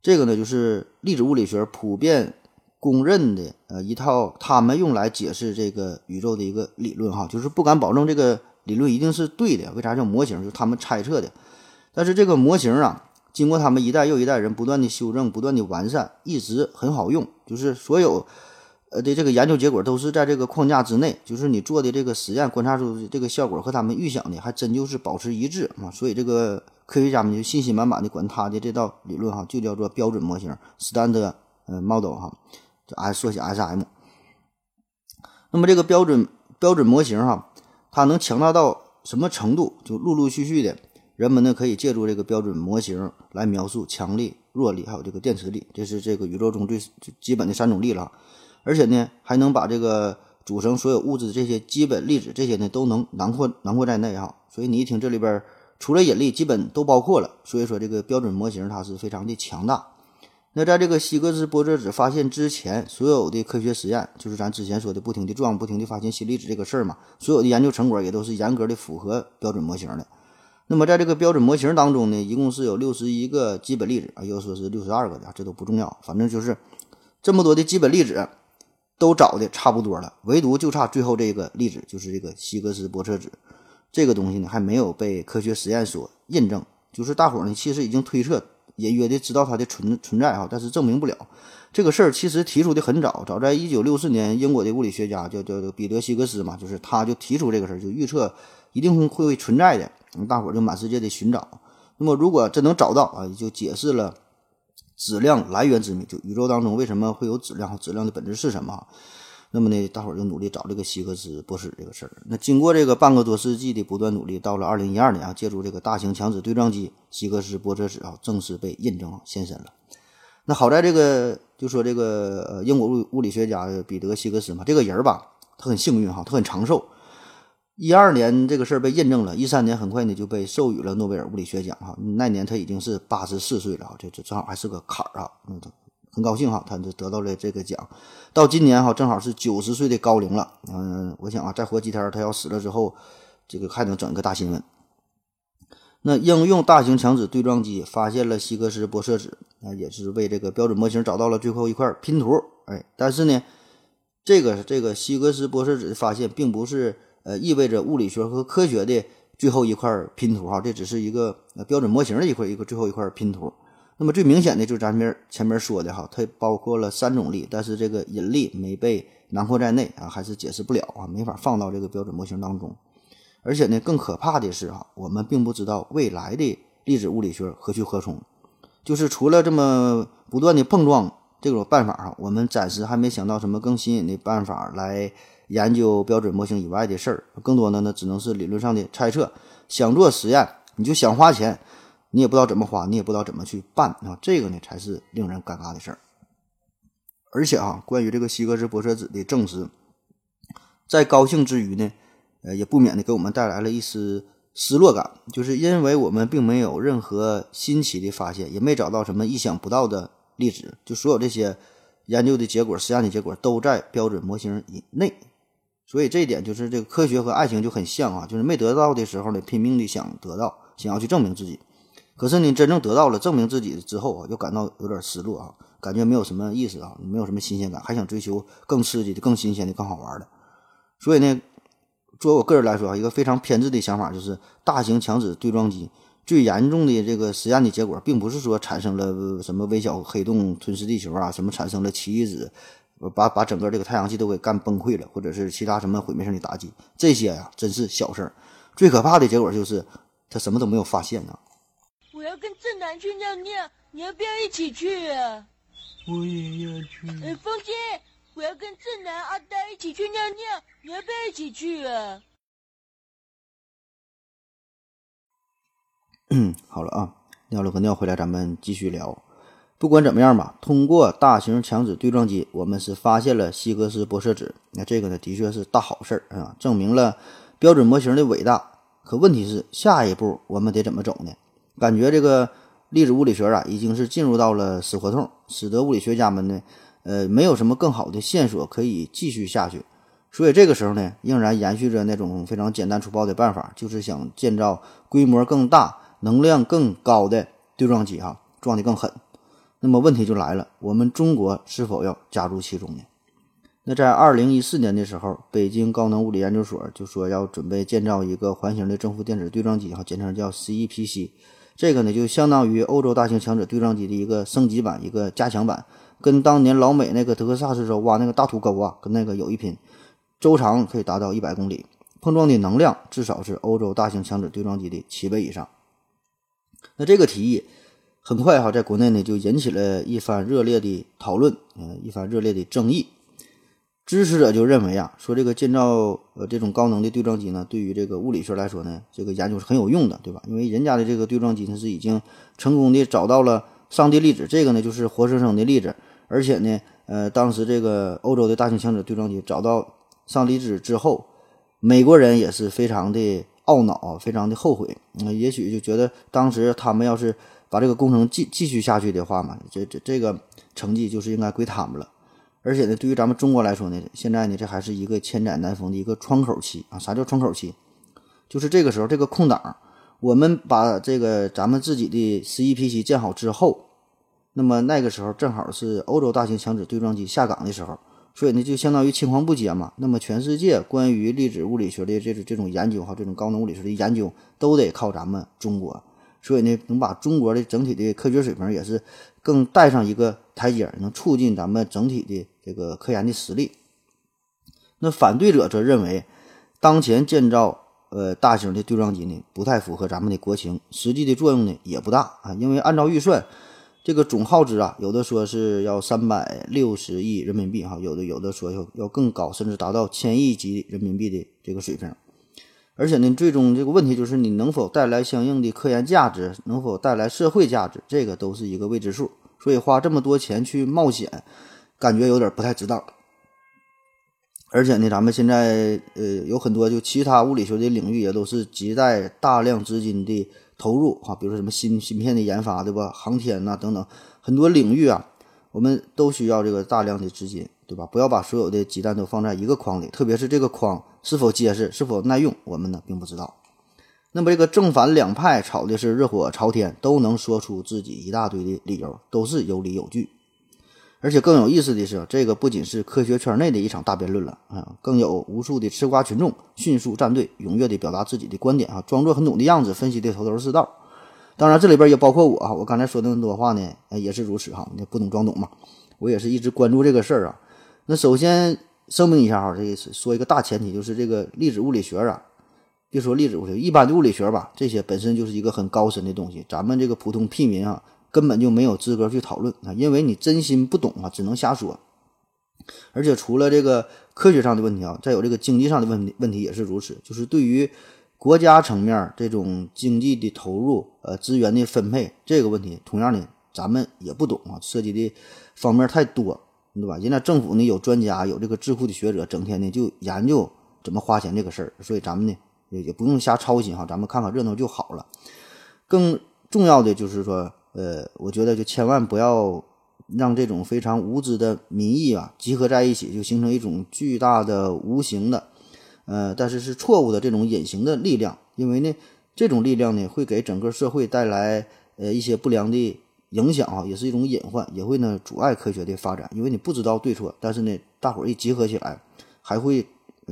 这个呢就是粒子物理学普遍公认的呃一套他们用来解释这个宇宙的一个理论哈。就是不敢保证这个理论一定是对的，为啥叫模型？就是他们猜测的。但是这个模型啊。经过他们一代又一代人不断的修正、不断的完善，一直很好用。就是所有呃的这个研究结果都是在这个框架之内，就是你做的这个实验观察出这个效果和他们预想的还真就是保持一致啊。所以这个科学家们就信心满满的管他的这道理论哈就叫做标准模型 （standard model） 哈，就 S 缩写 SM。那么这个标准标准模型哈，它能强大到什么程度？就陆陆续续的。人们呢可以借助这个标准模型来描述强力弱力，还有这个电磁力，这是这个宇宙中最基本的三种力了。而且呢，还能把这个组成所有物质的这些基本粒子，这些呢都能囊括囊括在内哈。所以你一听这里边除了引力，基本都包括了。所以说这个标准模型它是非常的强大。那在这个希格斯玻色子发现之前，所有的科学实验，就是咱之前说的不停的撞、不停的发现新粒子这个事儿嘛，所有的研究成果也都是严格的符合标准模型的。那么在这个标准模型当中呢，一共是有六十一个基本粒子啊，又说是六十二个的，这都不重要，反正就是这么多的基本粒子都找的差不多了，唯独就差最后这个粒子，就是这个希格斯玻色子。这个东西呢，还没有被科学实验所印证，就是大伙呢其实已经推测。隐约的知道它的存存在哈，但是证明不了这个事儿。其实提出的很早，早在一九六四年，英国的物理学家叫叫彼得希格斯嘛，就是他就提出这个事儿，就预测一定会存在的。大伙儿就满世界的寻找。那么如果真能找到啊，就解释了质量来源之谜，就宇宙当中为什么会有质量和，质量的本质是什么？那么呢，大伙儿就努力找这个希格斯博士这个事儿。那经过这个半个多世纪的不断努力，到了二零一二年啊，借助这个大型强子对撞机，希格斯玻色子啊正式被印证现身了。那好在这个就说这个呃英国物物理学家彼得希格斯嘛，这个人儿吧，他很幸运哈，他很长寿。一二年这个事儿被印证了，一三年很快呢就被授予了诺贝尔物理学奖哈。那年他已经是八十四岁了啊，这这正好还是个坎儿啊，那他。很高兴哈，他就得到了这个奖。到今年哈，正好是九十岁的高龄了。嗯，我想啊，再活几天，他要死了之后，这个还能整个大新闻。那应用大型强子对撞机发现了希格斯玻色子，啊，也是为这个标准模型找到了最后一块拼图。哎，但是呢，这个这个希格斯玻色子的发现，并不是呃意味着物理学和科学的最后一块拼图哈，这只是一个标准模型的一块一个最后一块拼图。那么最明显的就是咱们前面说的哈，它包括了三种力，但是这个引力没被囊括在内啊，还是解释不了啊，没法放到这个标准模型当中。而且呢，更可怕的是哈，我们并不知道未来的粒子物理学何去何从。就是除了这么不断的碰撞这种办法哈，我们暂时还没想到什么更新颖的办法来研究标准模型以外的事儿。更多的呢，只能是理论上的猜测。想做实验，你就想花钱。你也不知道怎么花，你也不知道怎么去办啊，这个呢才是令人尴尬的事儿。而且啊，关于这个希格斯玻色子的证实，在高兴之余呢，呃，也不免的给我们带来了一丝失落感，就是因为我们并没有任何新奇的发现，也没找到什么意想不到的粒子，就所有这些研究的结果、实验的结果都在标准模型以内。所以这一点就是这个科学和爱情就很像啊，就是没得到的时候呢，拼命的想得到，想要去证明自己。可是你真正得到了证明自己之后啊，又感到有点失落啊，感觉没有什么意思啊，没有什么新鲜感，还想追求更刺激的、更新鲜的、更好玩的。所以呢，作为我个人来说啊，一个非常偏执的想法就是，大型强子对撞机最严重的这个实验的结果，并不是说产生了什么微小黑洞吞噬地球啊，什么产生了奇异子，把把整个这个太阳系都给干崩溃了，或者是其他什么毁灭性的打击，这些呀，真是小事儿。最可怕的结果就是他什么都没有发现呢。
我要跟正南去尿尿，你要不要一起去啊？
我也要去。
哎，风姐，我要跟正南、阿呆一起去尿尿，你要不要一起去啊？
嗯，好了啊，尿了个尿回来，咱们继续聊。不管怎么样吧，通过大型强子对撞机，我们是发现了希格斯玻色子。那这个呢，的确是大好事儿啊，证明了标准模型的伟大。可问题是，下一步我们得怎么走呢？感觉这个粒子物理学啊，已经是进入到了死胡同，使得物理学家们呢，呃，没有什么更好的线索可以继续下去。所以这个时候呢，仍然延续着那种非常简单粗暴的办法，就是想建造规模更大、能量更高的对撞机，哈，撞得更狠。那么问题就来了，我们中国是否要加入其中呢？那在二零一四年的时候，北京高能物理研究所就说要准备建造一个环形的正负电子对撞机，哈，简称叫 CEPC。这个呢，就相当于欧洲大型强子对撞机的一个升级版、一个加强版，跟当年老美那个德克萨斯州挖那个大土沟啊，跟那个有一拼。周长可以达到一百公里，碰撞的能量至少是欧洲大型强子对撞机的七倍以上。那这个提议很快哈，在国内呢就引起了一番热烈的讨论，嗯，一番热烈的争议。支持者就认为啊，说这个建造呃这种高能的对撞机呢，对于这个物理学来说呢，这个研究是很有用的，对吧？因为人家的这个对撞机它是已经成功的找到了上帝粒子这个呢就是活生生的粒子，而且呢，呃，当时这个欧洲的大型强子对撞机找到上帝粒子之后，美国人也是非常的懊恼，非常的后悔。那、也许就觉得当时他们要是把这个工程继继续下去的话嘛，这这这个成绩就是应该归他们了。而且呢，对于咱们中国来说呢，现在呢，这还是一个千载难逢的一个窗口期啊。啥叫窗口期？就是这个时候这个空档，我们把这个咱们自己的十一 P 七建好之后，那么那个时候正好是欧洲大型强子对撞机下岗的时候，所以呢，就相当于青黄不接嘛。那么全世界关于粒子物理学的这种这种研究哈，这种高能物理学的研究，都得靠咱们中国。所以呢，能把中国的整体的科学水平也是更带上一个台阶，能促进咱们整体的这个科研的实力。那反对者则认为，当前建造呃大型的对撞机呢，不太符合咱们的国情，实际的作用呢也不大啊。因为按照预算，这个总耗资啊，有的说是要三百六十亿人民币哈，有的有的说要要更高，甚至达到千亿级人民币的这个水平。而且呢，最终这个问题就是你能否带来相应的科研价值，能否带来社会价值，这个都是一个未知数。所以花这么多钱去冒险，感觉有点不太值当。而且呢，咱们现在呃有很多就其他物理学的领域也都是亟待大量资金的投入哈，比如说什么芯芯片的研发对吧，航天呐等等很多领域啊，我们都需要这个大量的资金对吧？不要把所有的鸡蛋都放在一个筐里，特别是这个筐是否结实、是否耐用，我们呢并不知道。那么这个正反两派吵的是热火朝天，都能说出自己一大堆的理由，都是有理有据。而且更有意思的是，这个不仅是科学圈内的一场大辩论了啊，更有无数的吃瓜群众迅速站队，踊跃地表达自己的观点啊，装作很懂的样子，分析的头头是道。当然，这里边也包括我啊，我刚才说那么多话呢，也是如此哈，你不懂装懂嘛。我也是一直关注这个事儿啊。那首先声明一下哈，这个是说一个大前提，就是这个粒子物理学啊，别说粒子物理学，一般的物理学吧，这些本身就是一个很高深的东西，咱们这个普通屁民啊。根本就没有资格去讨论啊，因为你真心不懂啊，只能瞎说。而且除了这个科学上的问题啊，再有这个经济上的问题，问题也是如此。就是对于国家层面这种经济的投入、呃资源的分配这个问题，同样的，咱们也不懂啊，涉及的方面太多，对吧？人家政府呢有专家，有这个智库的学者，整天呢就研究怎么花钱这个事儿，所以咱们呢也也不用瞎操心哈，咱们看看热闹就好了。更重要的就是说。呃，我觉得就千万不要让这种非常无知的民意啊集合在一起，就形成一种巨大的无形的，呃，但是是错误的这种隐形的力量。因为呢，这种力量呢会给整个社会带来呃一些不良的影响啊，也是一种隐患，也会呢阻碍科学的发展。因为你不知道对错，但是呢，大伙儿一集合起来，还会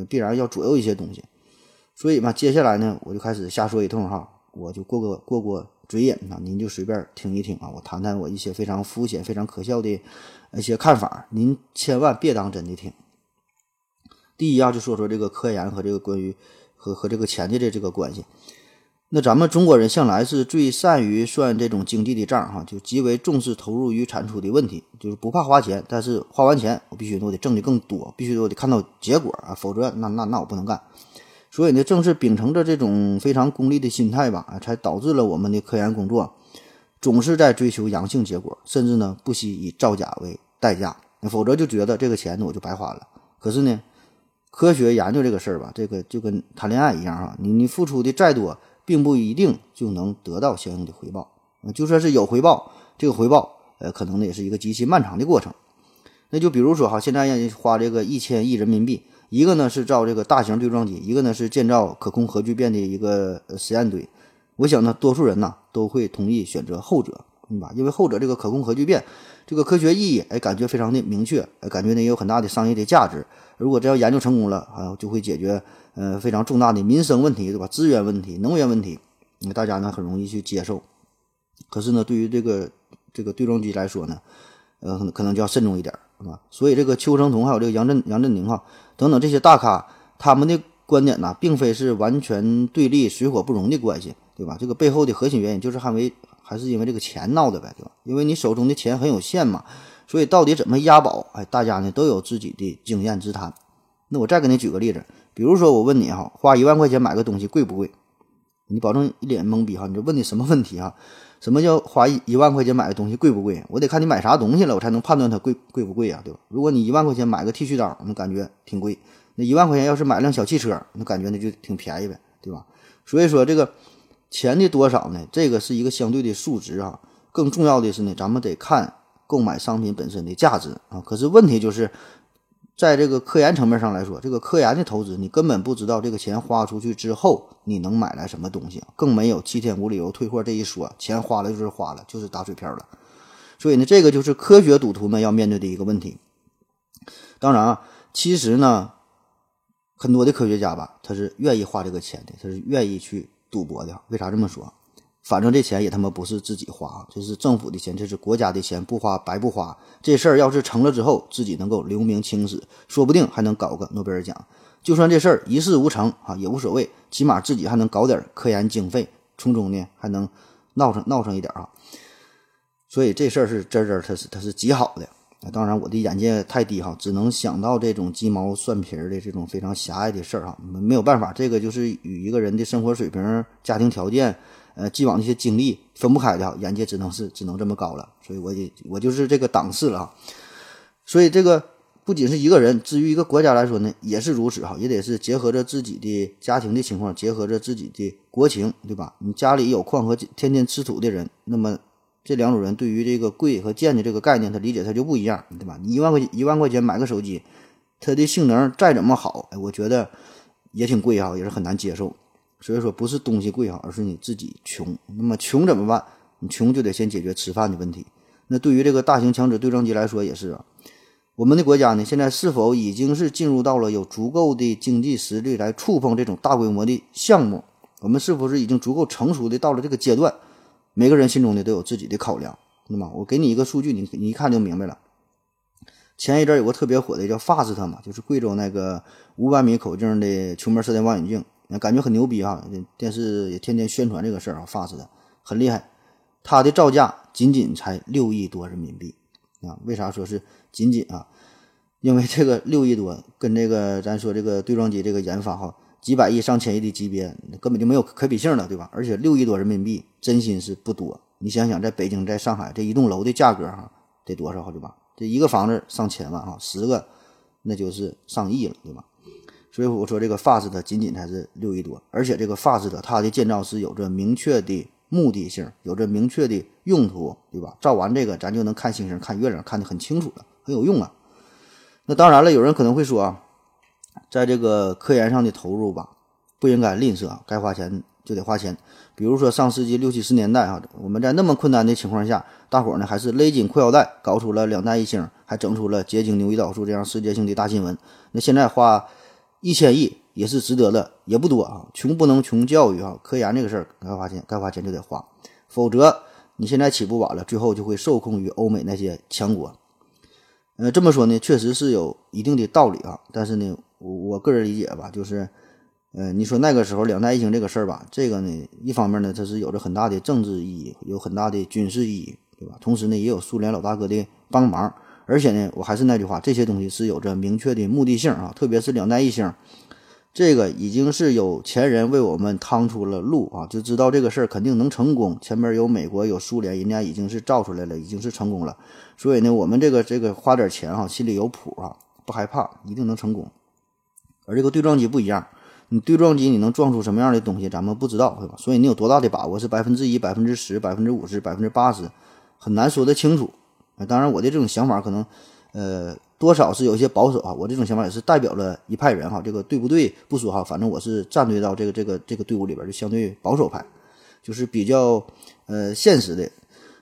必然要左右一些东西。所以嘛，接下来呢，我就开始瞎说一通哈，我就过个过过。嘴瘾啊，您就随便听一听啊，我谈谈我一些非常肤浅、非常可笑的一些看法，您千万别当真的听。第一啊，就说说这个科研和这个关于和和这个钱的这这个关系。那咱们中国人向来是最善于算这种经济的账哈，就极为重视投入与产出的问题，就是不怕花钱，但是花完钱我必须我得挣的更多，必须我得看到结果啊，否则那那那我不能干。所以呢，正是秉承着这种非常功利的心态吧，才导致了我们的科研工作总是在追求阳性结果，甚至呢不惜以造假为代价，否则就觉得这个钱我就白花了。可是呢，科学研究这个事儿吧，这个就跟谈恋爱一样哈，你你付出的再多，并不一定就能得到相应的回报。就算是有回报，这个回报呃，可能呢也是一个极其漫长的过程。那就比如说哈，现在要花这个一千亿人民币。一个呢是造这个大型对撞机，一个呢是建造可控核聚变的一个实验堆。我想呢，多数人呢都会同意选择后者，对吧？因为后者这个可控核聚变，这个科学意义，哎，感觉非常的明确，哎，感觉呢也有很大的商业的价值。如果这要研究成功了，啊，就会解决呃非常重大的民生问题，对吧？资源问题、能源问题，那大家呢很容易去接受。可是呢，对于这个这个对撞机来说呢，呃，可能就要慎重一点。是吧？所以这个邱成桐还有这个杨振杨振宁哈等等这些大咖，他们的观点呢，并非是完全对立、水火不容的关系，对吧？这个背后的核心原因就是捍卫还是因为这个钱闹的呗，对吧？因为你手中的钱很有限嘛，所以到底怎么押宝？哎，大家呢都有自己的经验之谈。那我再给你举个例子，比如说我问你哈，花一万块钱买个东西贵不贵？你保证一脸懵逼哈，你这问的什么问题哈？什么叫花一一万块钱买个东西贵不贵？我得看你买啥东西了，我才能判断它贵贵不贵啊，对吧？如果你一万块钱买个剃须刀，那感觉挺贵；那一万块钱要是买辆小汽车，那感觉那就挺便宜呗，对吧？所以说这个钱的多少呢？这个是一个相对的数值啊。更重要的是呢，咱们得看购买商品本身的价值啊。可是问题就是，在这个科研层面上来说，这个科研的投资，你根本不知道这个钱花出去之后你能买来什么东西，更没有七天无理由退货这一说。钱花了就是花了，就是打水漂了。所以呢，这个就是科学赌徒们要面对的一个问题。当然啊，其实呢，很多的科学家吧，他是愿意花这个钱的，他是愿意去赌博的。为啥这么说？反正这钱也他妈不是自己花，这是政府的钱，这是国家的钱，不花白不花。这事儿要是成了之后，自己能够留名青史，说不定还能搞个诺贝尔奖。就算这事儿一事无成啊，也无所谓，起码自己还能搞点科研经费，从中呢还能闹上闹上一点啊。所以这事儿是真真，它是它是极好的。当然我的眼界太低哈，只能想到这种鸡毛蒜皮的这种非常狭隘的事儿哈，没有办法，这个就是与一个人的生活水平、家庭条件。呃，既往的一些经历分不开的哈，眼界只能是只能这么高了，所以我也我就是这个档次了哈。所以这个不仅是一个人，至于一个国家来说呢，也是如此哈，也得是结合着自己的家庭的情况，结合着自己的国情，对吧？你家里有矿和天天吃土的人，那么这两种人对于这个贵和贱的这个概念，他理解他就不一样，对吧？你一万块一万块钱买个手机，它的性能再怎么好，哎，我觉得也挺贵啊，也是很难接受。所以说不是东西贵哈，而是你自己穷。那么穷怎么办？你穷就得先解决吃饭的问题。那对于这个大型强子对撞机来说也是啊。我们的国家呢，现在是否已经是进入到了有足够的经济实力来触碰这种大规模的项目？我们是否是已经足够成熟的到了这个阶段？每个人心中呢都有自己的考量。那么我给你一个数据，你你一看就明白了。前一阵有个特别火的叫 FAST 嘛，就是贵州那个五百米口径的球面射电望远镜。感觉很牛逼哈，电视也天天宣传这个事儿啊，发似的很厉害。它的造价仅仅才六亿多人民币啊！为啥说是仅仅啊？因为这个六亿多跟这个咱说这个对撞机这个研发哈，几百亿上千亿的级别根本就没有可比性了，对吧？而且六亿多人民币真心是不多。你想想，在北京、在上海这一栋楼的价格哈，得多少对吧？这一个房子上千万哈，十个那就是上亿了，对吧？所以我说这个 FAST 仅仅才是六亿多，而且这个 FAST 它的建造是有着明确的目的性，有着明确的用途，对吧？造完这个，咱就能看星星、看月亮，看得很清楚了，很有用啊。那当然了，有人可能会说啊，在这个科研上的投入吧，不应该吝啬，该花钱就得花钱。比如说上世纪六七十年代啊，我们在那么困难的情况下，大伙儿呢还是勒紧裤腰带，搞出了两弹一星，还整出了结晶牛胰岛素这样世界性的大新闻。那现在花。一千亿也是值得的，也不多啊。穷不能穷教育啊，科研这个事儿该花钱，该花钱就得花，否则你现在起步晚了，最后就会受控于欧美那些强国。呃，这么说呢，确实是有一定的道理啊。但是呢，我我个人理解吧，就是，呃，你说那个时候两弹一星这个事儿吧，这个呢，一方面呢，它是有着很大的政治意义，有很大的军事意义，对吧？同时呢，也有苏联老大哥的帮忙。而且呢，我还是那句话，这些东西是有着明确的目的性啊，特别是两弹一星，这个已经是有前人为我们趟出了路啊，就知道这个事儿肯定能成功。前面有美国有苏联，人家已经是造出来了，已经是成功了。所以呢，我们这个这个花点钱哈，心里有谱啊，不害怕，一定能成功。而这个对撞机不一样，你对撞机你能撞出什么样的东西，咱们不知道，对吧？所以你有多大的把握？是百分之一、百分之十、百分之五十、百分之八十，很难说得清楚。当然，我的这种想法可能，呃，多少是有一些保守啊。我这种想法也是代表了一派人哈。这个对不对不说哈，反正我是站队到这个这个这个队伍里边，就相对保守派，就是比较呃现实的。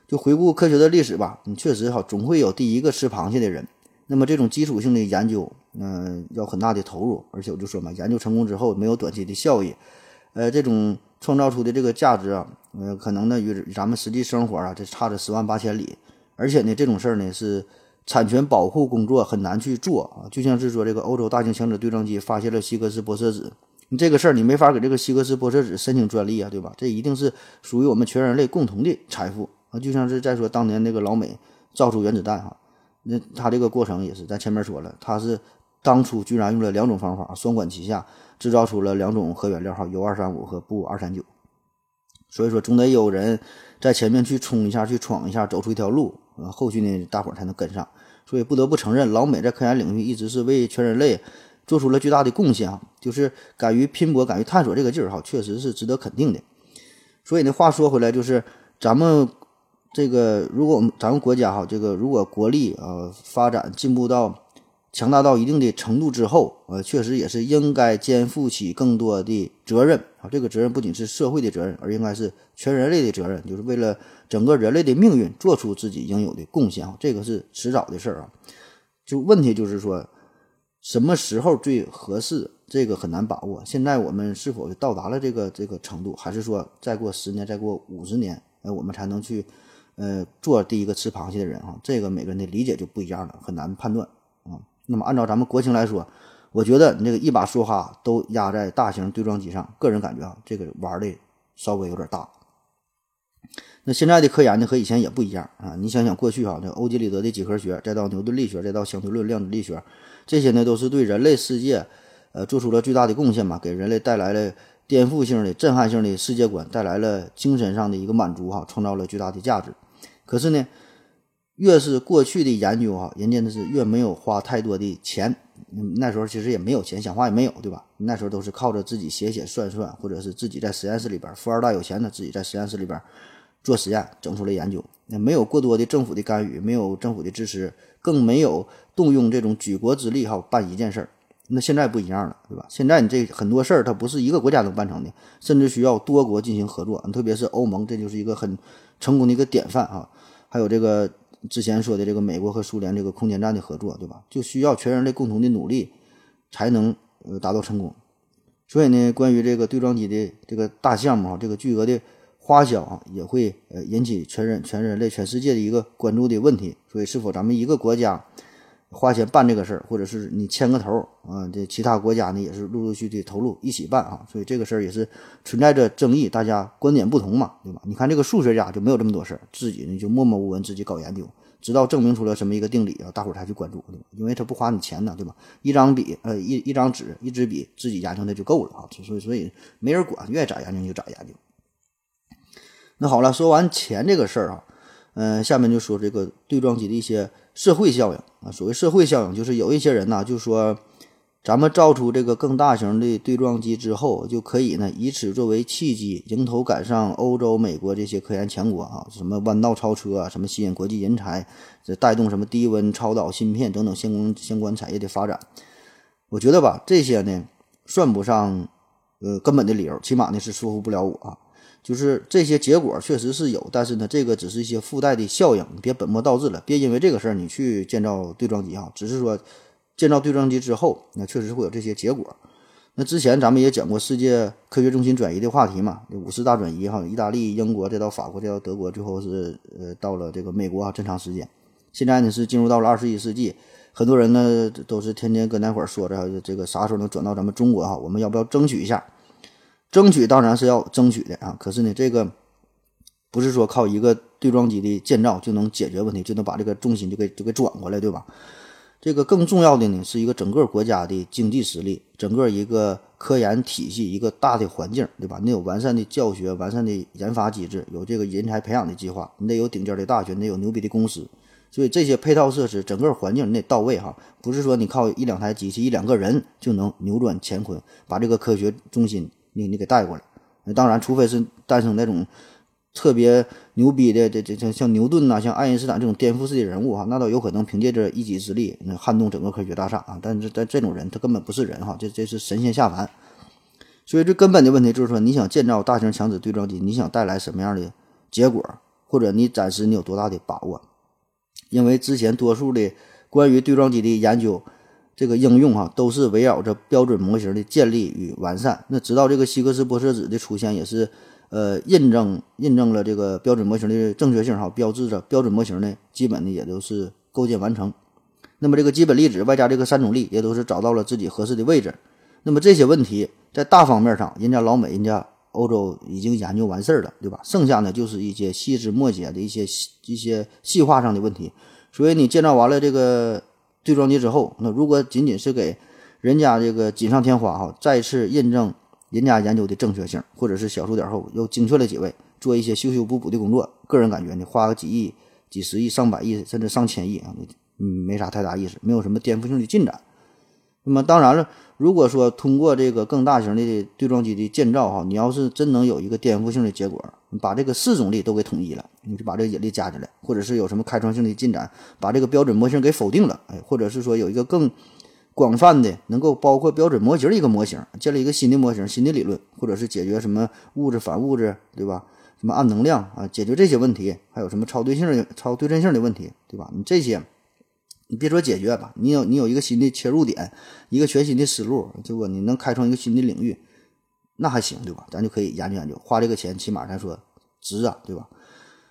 就回顾科学的历史吧，你确实哈，总会有第一个吃螃蟹的人。那么这种基础性的研究，嗯，要很大的投入，而且我就说嘛，研究成功之后没有短期的效益，呃，这种创造出的这个价值啊，呃，可能呢与咱们实际生活啊，这差着十万八千里。而且呢，这种事儿呢是产权保护工作很难去做啊，就像是说这个欧洲大型强子对撞机发现了希格斯玻色子，你这个事儿你没法给这个希格斯玻色子申请专利啊，对吧？这一定是属于我们全人类共同的财富啊，就像是再说当年那个老美造出原子弹哈，那他这个过程也是咱前面说了，他是当初居然用了两种方法双管齐下制造出了两种核原料哈，铀二三五和钚二三九，所以说总得有人在前面去冲一下，去闯一下，走出一条路，呃，后续呢大伙儿才能跟上。所以不得不承认，老美在科研领域一直是为全人类做出了巨大的贡献啊，就是敢于拼搏、敢于探索这个劲儿哈，确实是值得肯定的。所以呢，话说回来，就是咱们这个，如果我们咱们国家哈，这个如果国力呃发展进步到强大到一定的程度之后，呃，确实也是应该肩负起更多的责任啊。这个责任不仅是社会的责任，而应该是全人类的责任，就是为了整个人类的命运做出自己应有的贡献啊。这个是迟早的事儿啊。就问题就是说，什么时候最合适，这个很难把握。现在我们是否到达了这个这个程度，还是说再过十年、再过五十年，哎，我们才能去呃做第一个吃螃蟹的人啊？这个每个人的理解就不一样了，很难判断啊。那么按照咱们国情来说，我觉得你这个一把梭哈都压在大型对撞机上，个人感觉啊，这个玩的稍微有点大。那现在的科研呢和以前也不一样啊，你想想过去哈，这欧几里得的几何学，再到牛顿力学，再到相对论、量子力学，这些呢都是对人类世界呃做出了巨大的贡献嘛，给人类带来了颠覆性的、震撼性的世界观，带来了精神上的一个满足哈，创造了巨大的价值。可是呢，越是过去的研究哈，人家那是越没有花太多的钱。那时候其实也没有钱，想花也没有，对吧？那时候都是靠着自己写写算算，或者是自己在实验室里边，富二代有钱的自己在实验室里边做实验，整出来研究。那没有过多的政府的干预，没有政府的支持，更没有动用这种举国之力哈办一件事儿。那现在不一样了，对吧？现在你这很多事儿它不是一个国家能办成的，甚至需要多国进行合作。特别是欧盟，这就是一个很成功的一个典范啊。还有这个。之前说的这个美国和苏联这个空间站的合作，对吧？就需要全人类共同的努力，才能呃达到成功。所以呢，关于这个对撞机的这个大项目啊，这个巨额的花销啊，也会呃引起全人全人类全世界的一个关注的问题。所以，是否咱们一个国家花钱办这个事儿，或者是你牵个头啊，这其他国家呢也是陆陆续续投入一起办啊？所以这个事儿也是存在着争议，大家观点不同嘛，对吧？你看这个数学家就没有这么多事儿，自己呢就默默无闻，自己搞研究。直到证明出了什么一个定理啊，大伙儿才去关注，对吧？因为他不花你钱呢，对吧？一张笔，呃，一一张纸，一支笔，自己研究的就够了啊。所以，所以没人管，愿意咋研究就咋研究。那好了，说完钱这个事儿啊，嗯，下面就说这个对撞机的一些社会效应啊。所谓社会效应，就是有一些人呢，就说。咱们造出这个更大型的对撞机之后，就可以呢以此作为契机，迎头赶上欧洲、美国这些科研强国啊，什么弯道超车啊，什么吸引国际人才，这带动什么低温超导芯片等等相关相关产业的发展。我觉得吧，这些呢算不上呃根本的理由，起码呢是说服不了我啊。就是这些结果确实是有，但是呢，这个只是一些附带的效应，你别本末倒置了，别因为这个事儿你去建造对撞机啊，只是说。建造对撞机之后，那确实会有这些结果。那之前咱们也讲过世界科学中心转移的话题嘛，五十大转移哈，意大利、英国再到法国再到德国，最后是呃到了这个美国啊，这长时间。现在呢是进入到了二十一世纪，很多人呢都是天天跟那会儿说着这个啥时候能转到咱们中国哈，我们要不要争取一下？争取当然是要争取的啊，可是呢这个不是说靠一个对撞机的建造就能解决问题，就能把这个重心就给就给转过来，对吧？这个更重要的呢，是一个整个国家的经济实力，整个一个科研体系，一个大的环境，对吧？你有完善的教学、完善的研发机制，有这个人才培养的计划，你得有顶尖的大学，你得有牛逼的公司，所以这些配套设施，整个环境你得到位哈，不是说你靠一两台机器、一两个人就能扭转乾坤，把这个科学中心你你给带过来。那当然，除非是诞生那种。特别牛逼的这这像像牛顿呐，像爱因斯坦这种颠覆式的人物哈，那倒有可能凭借着一己之力那撼动整个科学大厦啊。但是但这种人他根本不是人哈，这这是神仙下凡。所以最根本的问题就是说，你想建造大型强子对撞机，你想带来什么样的结果，或者你暂时你有多大的把握？因为之前多数的关于对撞机的研究，这个应用哈，都是围绕着标准模型的建立与完善。那直到这个希格斯玻色子的出现，也是。呃，印证印证了这个标准模型的正确性，哈，标志着标准模型呢，基本的也都是构建完成。那么这个基本粒子外加这个三种力，也都是找到了自己合适的位置。那么这些问题在大方面上，人家老美、人家欧洲已经研究完事儿了，对吧？剩下呢就是一些细枝末节的一些一些细化上的问题。所以你建造完了这个对撞机之后，那如果仅仅是给人家这个锦上添花，哈，再次印证。人家研究的正确性，或者是小数点后又精确了几位，做一些修修补补的工作。个人感觉呢，花个几亿、几十亿、上百亿，甚至上千亿啊，嗯，没啥太大意思，没有什么颠覆性的进展。那么当然了，如果说通过这个更大型的对撞机的建造哈，你要是真能有一个颠覆性的结果，你把这个四种力都给统一了，你就把这个引力加起来，或者是有什么开创性的进展，把这个标准模型给否定了，哎，或者是说有一个更广泛的能够包括标准模型的一个模型，建立一个新的模型、新的理论，或者是解决什么物质反物质，对吧？什么暗能量啊，解决这些问题，还有什么超对性的、超对称性的问题，对吧？你这些。你别说解决吧，你有你有一个新的切入点，一个全新的思路，对不？你能开创一个新的领域，那还行，对吧？咱就可以研究研究，花这个钱起码咱说值啊，对吧？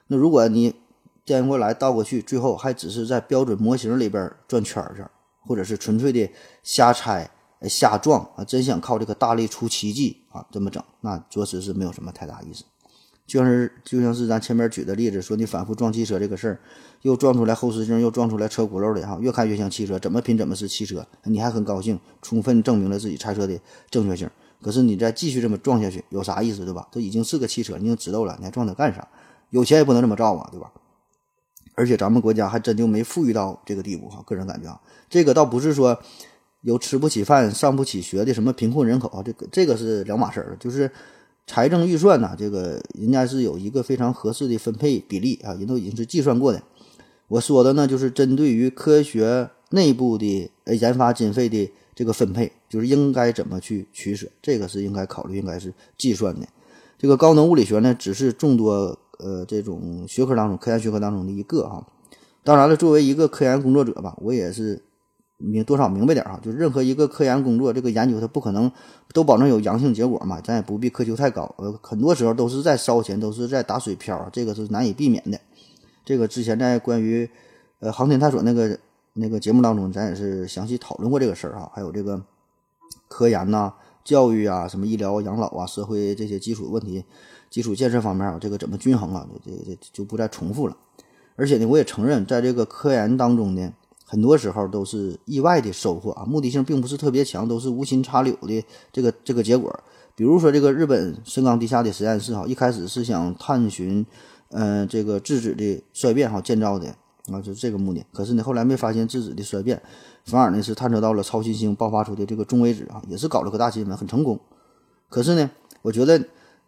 那如果你颠过来倒过去，最后还只是在标准模型里边转圈圈，或者是纯粹的瞎猜、瞎撞啊，真想靠这个大力出奇迹啊，这么整，那着实是没有什么太大意思。就像是就像是咱前面举的例子，说你反复撞汽车这个事儿，又撞出来后视镜，又撞出来车轱辘的哈，越看越像汽车，怎么拼怎么是汽车，你还很高兴，充分证明了自己猜测的正确性。可是你再继续这么撞下去，有啥意思对吧？这已经是个汽车，你已经知道了，你还撞它干啥？有钱也不能这么造啊，对吧？而且咱们国家还真就没富裕到这个地步哈，个人感觉啊，这个倒不是说有吃不起饭、上不起学的什么贫困人口啊，这个这个是两码事儿，就是。财政预算呢，这个人家是有一个非常合适的分配比例啊，人都已经是计算过的。我说的呢，就是针对于科学内部的呃研发经费的这个分配，就是应该怎么去取舍，这个是应该考虑，应该是计算的。这个高能物理学呢，只是众多呃这种学科当中，科研学科当中的一个哈。当然了，作为一个科研工作者吧，我也是。明多少明白点儿哈，就任何一个科研工作，这个研究它不可能都保证有阳性结果嘛，咱也不必苛求太高。呃，很多时候都是在烧钱，都是在打水漂，这个是难以避免的。这个之前在关于呃航天探索那个那个节目当中，咱也是详细讨论过这个事儿哈。还有这个科研呐、教育啊、什么医疗养老啊、社会这些基础问题、基础建设方面啊，这个怎么均衡啊？这这这就不再重复了。而且呢，我也承认，在这个科研当中呢。很多时候都是意外的收获啊，目的性并不是特别强，都是无心插柳的这个这个结果。比如说这个日本深冈地下的实验室哈，一开始是想探寻，嗯，这个质子的衰变哈建造的啊，就这个目的。可是呢，后来没发现质子的衰变，反而呢是探测到了超新星爆发出的这个中微子啊，也是搞了个大新闻，很成功。可是呢，我觉得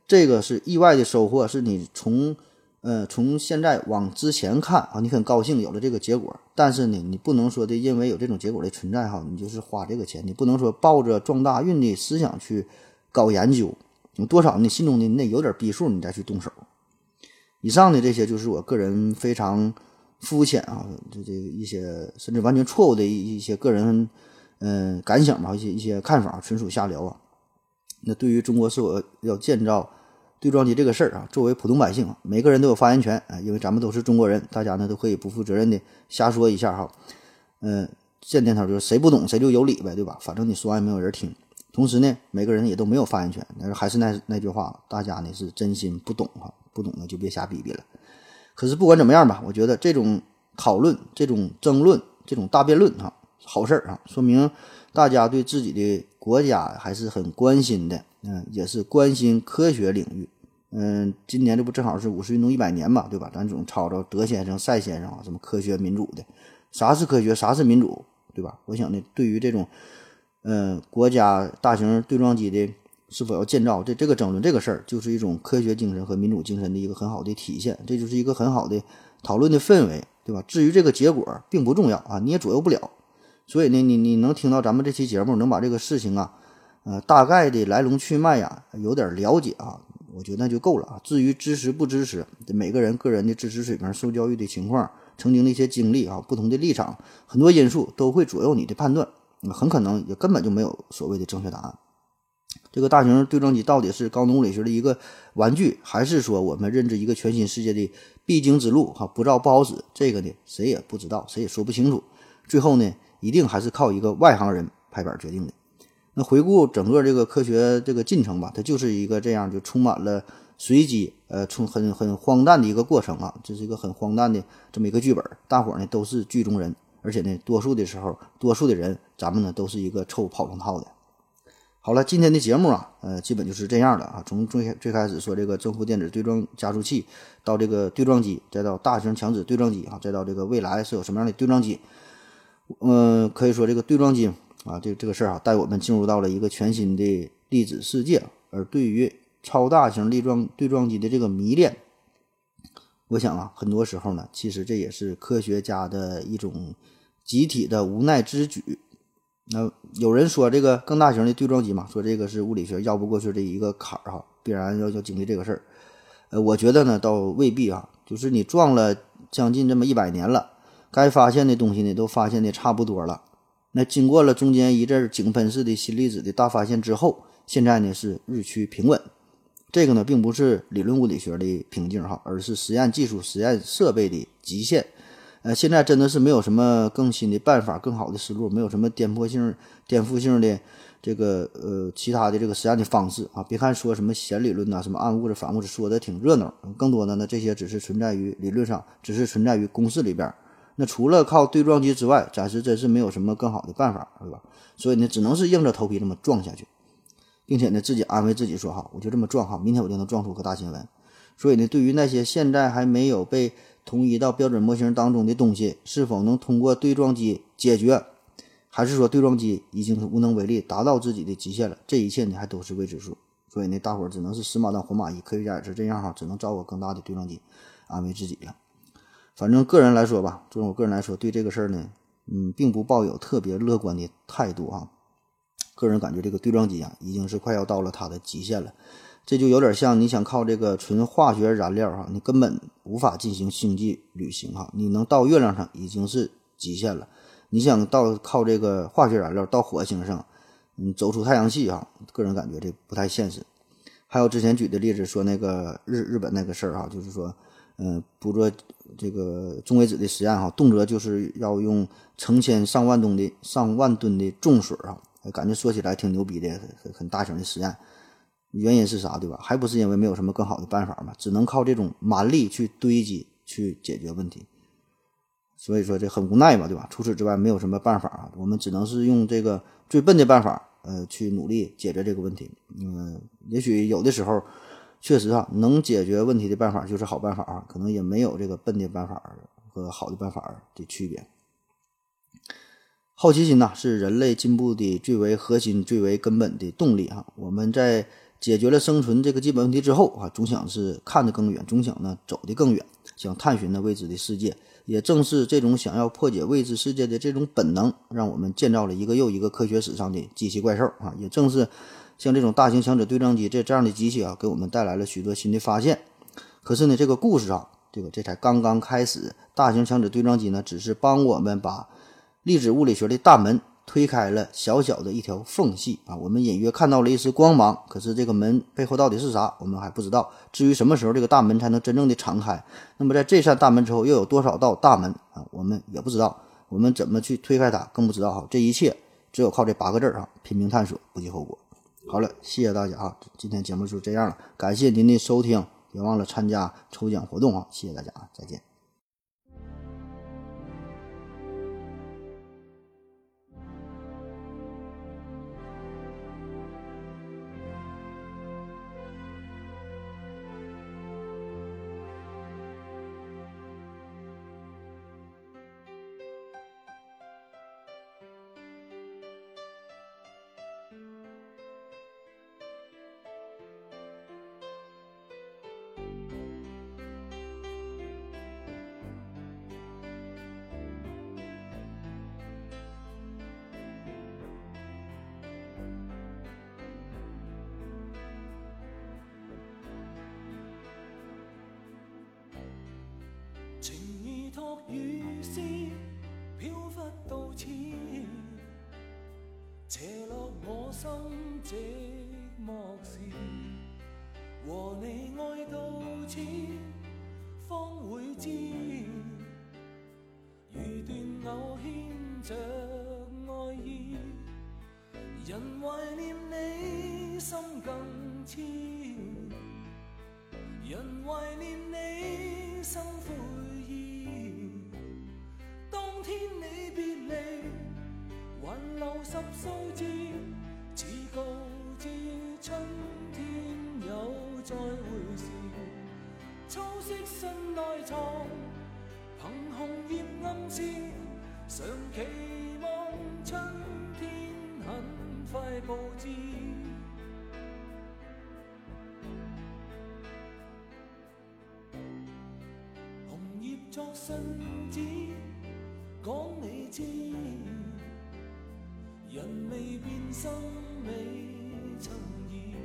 这个是意外的收获，是你从。呃，从现在往之前看啊，你很高兴有了这个结果，但是呢，你不能说的因为有这种结果的存在哈，你就是花这个钱，你不能说抱着撞大运的思想去搞研究，有多少你心中的你得有点逼数，你再去动手。以上的这些就是我个人非常肤浅啊，这这一些甚至完全错误的一一些个人嗯感想吧，一些一些看法，纯属瞎聊啊。那对于中国是否要建造？对撞机这个事儿啊，作为普通百姓，每个人都有发言权啊，因为咱们都是中国人，大家呢都可以不负责任的瞎说一下哈。嗯，见年头就是谁不懂谁就有理呗，对吧？反正你说完也没有人听。同时呢，每个人也都没有发言权。但是还是那那句话，大家呢是真心不懂哈，不懂的就别瞎逼逼了。可是不管怎么样吧，我觉得这种讨论、这种争论、这种大辩论哈，好事儿啊，说明大家对自己的国家还是很关心的。嗯，也是关心科学领域。嗯，今年这不正好是五四运动一百年嘛，对吧？咱总吵着德先生、赛先生啊，什么科学民主的，啥是科学，啥是民主，对吧？我想呢，对于这种，嗯，国家大型对撞机的是否要建造，这这个争论这个事儿，就是一种科学精神和民主精神的一个很好的体现，这就是一个很好的讨论的氛围，对吧？至于这个结果并不重要啊，你也左右不了。所以呢，你你能听到咱们这期节目，能把这个事情啊。呃，大概的来龙去脉呀，有点了解啊，我觉得那就够了啊。至于支持不支持，每个人个人的知识水平、受教育的情况、曾经的一些经历啊，不同的立场，很多因素都会左右你的判断，很可能也根本就没有所谓的正确答案。这个大型对撞机到底是高能物理学的一个玩具，还是说我们认知一个全新世界的必经之路？哈，不造不好使，这个呢，谁也不知道，谁也说不清楚。最后呢，一定还是靠一个外行人拍板决定的。那回顾整个这个科学这个进程吧，它就是一个这样，就充满了随机，呃，充很很荒诞的一个过程啊，这是一个很荒诞的这么一个剧本。大伙儿呢都是剧中人，而且呢，多数的时候，多数的人，咱们呢都是一个凑跑龙套的。好了，今天的节目啊，呃，基本就是这样的啊。从最最开始说这个正负电子对撞加速器，到这个对撞机，再到大型强子对撞机啊，再到这个未来是有什么样的对撞机，嗯，可以说这个对撞机啊，这这个事儿啊，带我们进入到了一个全新的粒子世界。而对于超大型粒撞对撞机的这个迷恋，我想啊，很多时候呢，其实这也是科学家的一种集体的无奈之举。那有人说这个更大型的对撞机嘛，说这个是物理学绕不过去的一个坎儿哈，必然要要经历这个事儿。呃，我觉得呢，倒未必啊，就是你撞了将近这么一百年了，该发现的东西呢都发现的差不多了。那经过了中间一阵井喷式的新粒子的大发现之后，现在呢是日趋平稳。这个呢，并不是理论物理学的瓶颈哈，而是实验技术、实验设备的极限。呃，现在真的是没有什么更新的办法、更好的思路，没有什么颠簸性、颠覆性的这个呃其他的这个实验的方式啊。别看说什么弦理论呐、什么暗物质、反物质，说的挺热闹，更多的呢，这些只是存在于理论上，只是存在于公式里边。那除了靠对撞机之外，暂时真是没有什么更好的办法，对吧？所以呢，只能是硬着头皮这么撞下去。并且呢，自己安慰自己说：“哈，我就这么撞哈，明天我就能撞出个大新闻。”所以呢，对于那些现在还没有被统一到标准模型当中的东西，是否能通过对撞机解决，还是说对撞机已经是无能为力，达到自己的极限了？这一切呢，还都是未知数。所以呢，大伙儿只能是死马当活马医，科学家也是这样哈，只能造个更大的对撞机，安慰自己了。反正个人来说吧，作为我个人来说，对这个事儿呢，嗯，并不抱有特别乐观的态度哈。个人感觉这个对撞机啊，已经是快要到了它的极限了。这就有点像你想靠这个纯化学燃料哈，你根本无法进行星际旅行哈。你能到月亮上已经是极限了，你想到靠这个化学燃料到火星上，嗯，走出太阳系哈，个人感觉这不太现实。还有之前举的例子说那个日日本那个事儿哈，就是说，嗯，捕捉这个中微子的实验哈，动辄就是要用成千上万吨的上万吨的重水啊。感觉说起来挺牛逼的，很很大型的实验，原因是啥，对吧？还不是因为没有什么更好的办法嘛，只能靠这种蛮力去堆积去解决问题。所以说这很无奈嘛，对吧？除此之外没有什么办法啊，我们只能是用这个最笨的办法，呃，去努力解决这个问题。嗯，也许有的时候确实啊，能解决问题的办法就是好办法啊，可能也没有这个笨的办法和好的办法的区别。好奇心呐，是人类进步的最为核心、最为根本的动力啊！我们在解决了生存这个基本问题之后啊，总想是看得更远，总想呢走得更远，想探寻那未知的世界。也正是这种想要破解未知世界的这种本能，让我们建造了一个又一个科学史上的机器怪兽啊！也正是像这种大型强子对撞机这这样的机器啊，给我们带来了许多新的发现。可是呢，这个故事啊，这个这才刚刚开始。大型强子对撞机呢，只是帮我们把。粒子物理学的大门推开了小小的一条缝隙啊，我们隐约看到了一丝光芒。可是这个门背后到底是啥，我们还不知道。至于什么时候这个大门才能真正的敞开，那么在这扇大门之后又有多少道大门啊，我们也不知道。我们怎么去推开它，更不知道哈。这一切只有靠这八个字啊，拼命探索，不计后果。好了，谢谢大家啊，今天节目就这样了，感谢您的收听，别忘了参加抽奖活动啊，谢谢大家啊，再见。
托雨丝飘忽到此，斜落我心寂寞时，和你爱到此。信紙，講你知，人未变，心未曾移。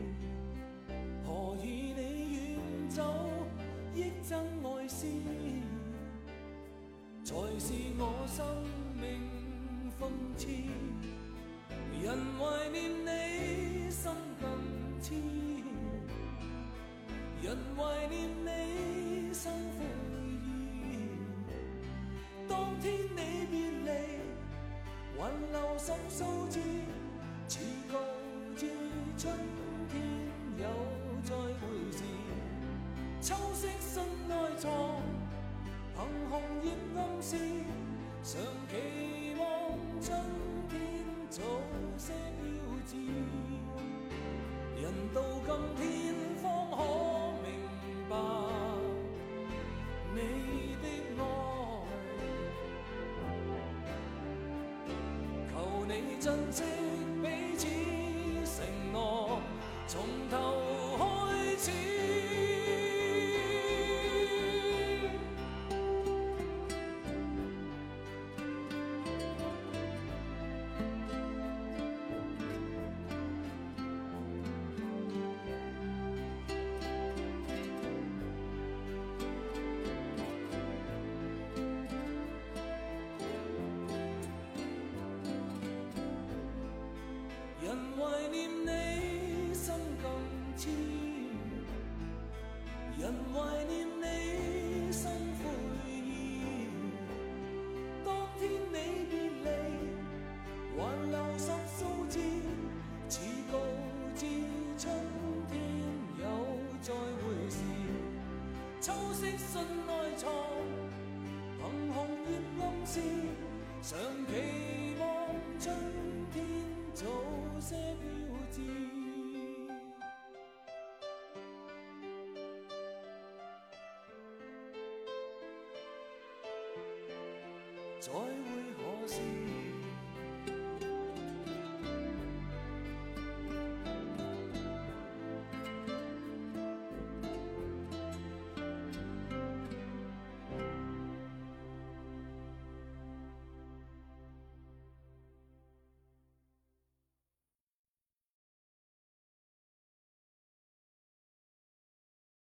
何以你远走，憶憎爱思，才是我生命諷刺。人怀念你，心更痴；人怀念你，心悔。天你别離，還留心數字，似告知春天有再會時。秋色信內藏，憑紅葉暗示，常期望春天早些標誌。人到今天方可明白你珍惜彼此承诺，再会，可是。